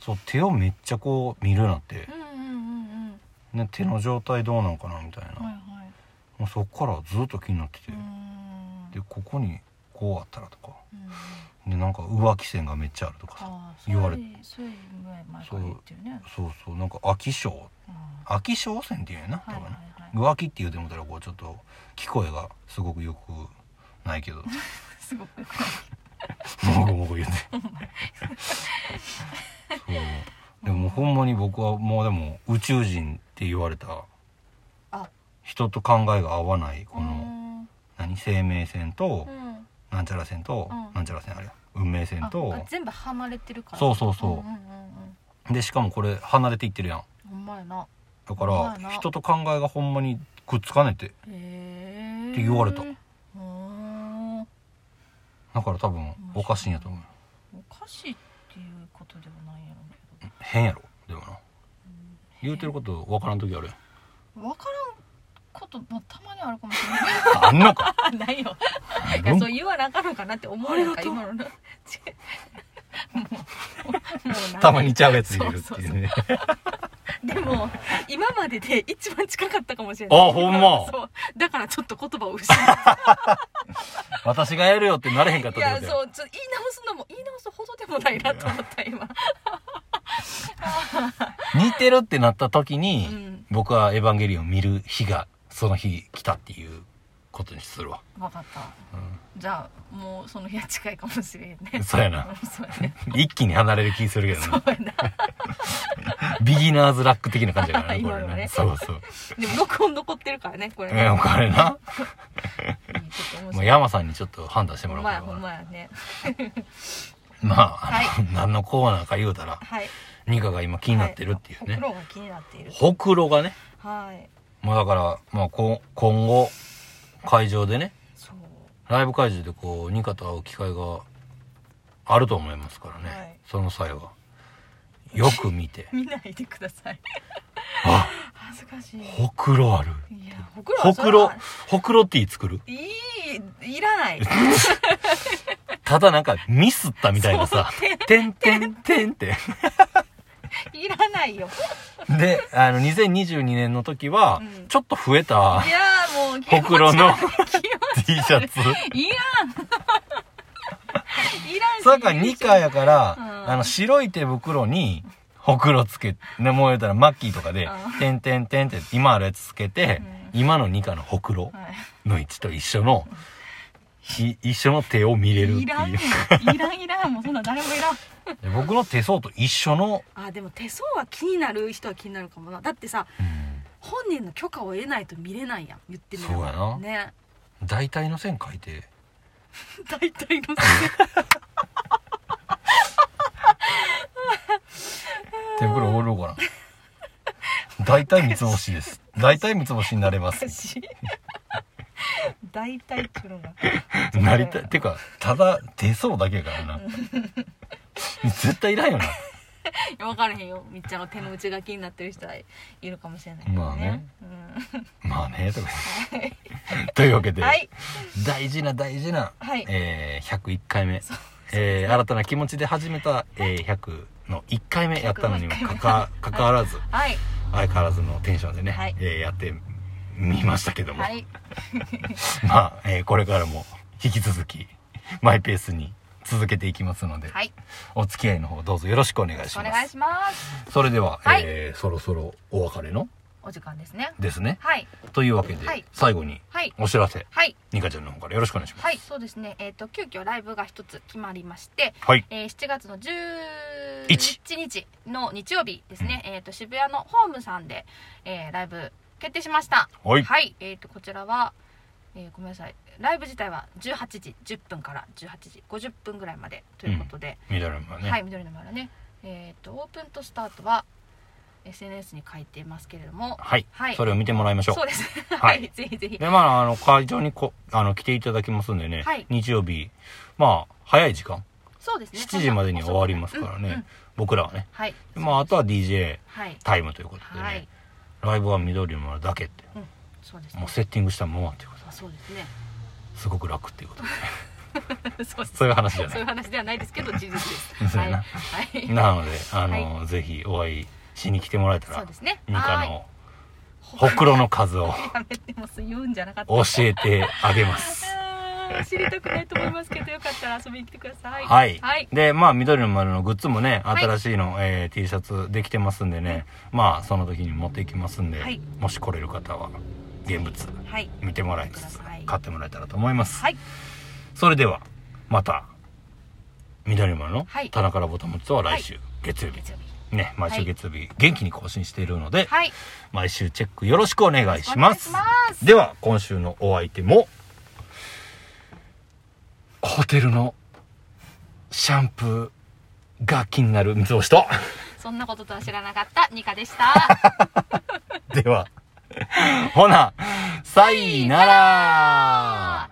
そう手をめっちゃこう見るようになって、ね、手の状態どうなんかなみたいな、
はいはい。
もうそっからずっと気になってて、
うん。
でここにこうあったらとか。
うん。
でなんか浮気線がめっちゃあるとかさ言われ
て。るね。
そうそう。なんか飽き性。
うん。
飽き性線っていうやな多
はいはい。
浮気って言うてもたらこうちょっと聞こえがすごくよくないけど。
すごく。
もごもご言うて。そうでもほんまに僕はもうでも宇宙人って言われた。
あ。
人と考えが合わないこ
う
の
ん。
何？生命線と
うん。
なんちゃら線と
うん。
なんちゃら線あれや運命線
あ
と
あ全部離れてるから。
そうそうそう。でしかもこれ離れていってるやん。
ほんまやな。
だから人と考えがほんまにくっつかねて。
へえ
って言われた。だから多分おかしいんやと思う
おかしいっていうことではないやろうけど
変やろでもな。言うてること分からん時あるやん。
分からんこともたまにあるかもしれない。
あんのか。
あ ないよ。いやそう言わなあかんのかなって思われるか今の。な ちもうもうな
たまにちゃうやつ入れるっていうね。
でも今までで一番近かったかもしれない。
あほんま。
そう。だからちょっと言葉を失った。
私がやるよってなれへんかっ
い
たってことや。
やそうちょっと言い直すのも言い直すほどでもないなと思った今
似てるってなった時に、
うん。
僕は「エヴァンゲリオン」見る日がその日来たっていうことにするわ、
分かった。じゃあもうその日は近いかもしれん
うん、
ね
そうやな。一気に離れる気するけど
そ
な
うやな。
ビギナーズラック的な感じだからね これ
ね。
ね。そうそう。
でも録音残ってるからねこれね。
えー、これな。もう山さんにちょっと判断しても
ほ
らおうかな
ほんまやね
まあ、
はい。
何のコーナーか言うたら
はい。
ニカが今気になってるっていうね、
ほくろが気になっている。
ほくろがね。
はい。
もうだから、まあ、こ今後会場でねライブ会場でこうニカと会う機会があると思いますからね、
はい。
その際はよく見て。
見ないでください。
あ
恥ずかしい。
ほくろある。
いやほくろ
ほくろほくろティー作る？
いいいらない。
ただなんかミスったみたいなさ。
そう「
てんてんてん」って。
いらないよ。
であの2022年の時は
うん。
ちょっと増えた
いやもう
ほくろの T シャツ。
いいらん
それから2回やから、
うん。
あの白い手袋にほくろつけねもう言うたらマッキーとかで
うん「
てんてんてん」って今あるやつつけて、
う
今のニカのほくろ
はい。
の位置と一緒の、い一緒の手を見れるって
い
う。
んいらんいらん。もうそんな誰もいらん。
で僕の手相と一緒の、
あでも手相は気になる人は気になるかもな。だってさ
うん。
本人の許可を得ないと見れないやん。言ってみれば。
そうやな。
ね。
大体の線書いて
大体の
手袋おろうかな。大体三つ星です。大体三つ星になれます。
私大体っていうのが。
なりたいてかただ手相だけやからな。絶対いらんよな
分からへんよ。みっちゃんの手の内が気になってる人はいるかもしれないけど
まあね。
うん。
まあねとか。というわけで、
はい。
大事な大事な、
はい。
えー101回目、えー新たな気持ちで始めた、えー100の1回目やったのにもかかかかわらず、
はい。
相変わらずのテンションでね、
はい。
えーやってみましたけども、
はい。
まあ、えーこれからも引き続きマイペースに続けていきますので、
はい。
お付き合いの方どうぞよろしくお願いします。
お願いします。
それでは、
はい。
えーそろそろお別れの？
お時間ですね。
ですね。
はい。
というわけで、
はい。
最後に
はい。
お知らせ。
はい。
ニカちゃんの方からよろしくお願いします。
はいそうですね。えっ、と急遽ライブが一つ決まりまして
はい。
えー7月の
一。
11日の日曜日ですね、えっ、と渋谷のホームさんで、えーライブ決定しました。
はい。
えっ、とこちらは、えーごめんなさいライブ自体は18時10分から18時50分ぐらいまでということで、
緑のね、
はい緑の丸ね。えっ、とオープンとスタートは SNS に書いてますけれども。
はい、
はい。
それを見てもらいましょう。
そうです。
は
はい。い ぜひぜひ。
でまああの会場にこあの来ていただきますんでね、
はい。
日曜日。まあ早い時間。
そうですね。
7時までには終わりますからね、
うん。うん
僕らはね。
はい。
まああとは DJ
はい。
タイムということでね、
はい。
ライブは緑の丸だけって。
うん。そうですね。
もうセッティングしたままっていうこと。
あそうですね
すごく楽っていうことで。
そうです。
そういう話じゃない。
そういう話ではないですけど事実です。はい、はい、
なのであの、ぜひお会いしに来てもらえたら
そうですね。
ニカ
はい
のほくろの数を教えてあげます。
知りたくないと思いますけどよかったら遊びに来てください。
はい。
はい。
で、まあ、緑の丸のグッズもね、
はい
新しいの、えー T シャツできてますんでね、まあ、その時に持っていきますんで、
はい。
もし来れる方は、現物
はい。
見てもらいつつ買ってもらえたらと思います。
はい。
それでは、また、緑の丸の
はい。
棚からボタン持ちとは来週、月曜日。
月曜日。
ね、毎週月曜日、元気に更新しているので、
はい。
毎週チェックよろしくお願いします。
ます。
では、今週のお相手も、ホテルのシャンプーが気になる三つ星と、
そんなこととは知らなかったニカでした。
では、ほな、さいなら。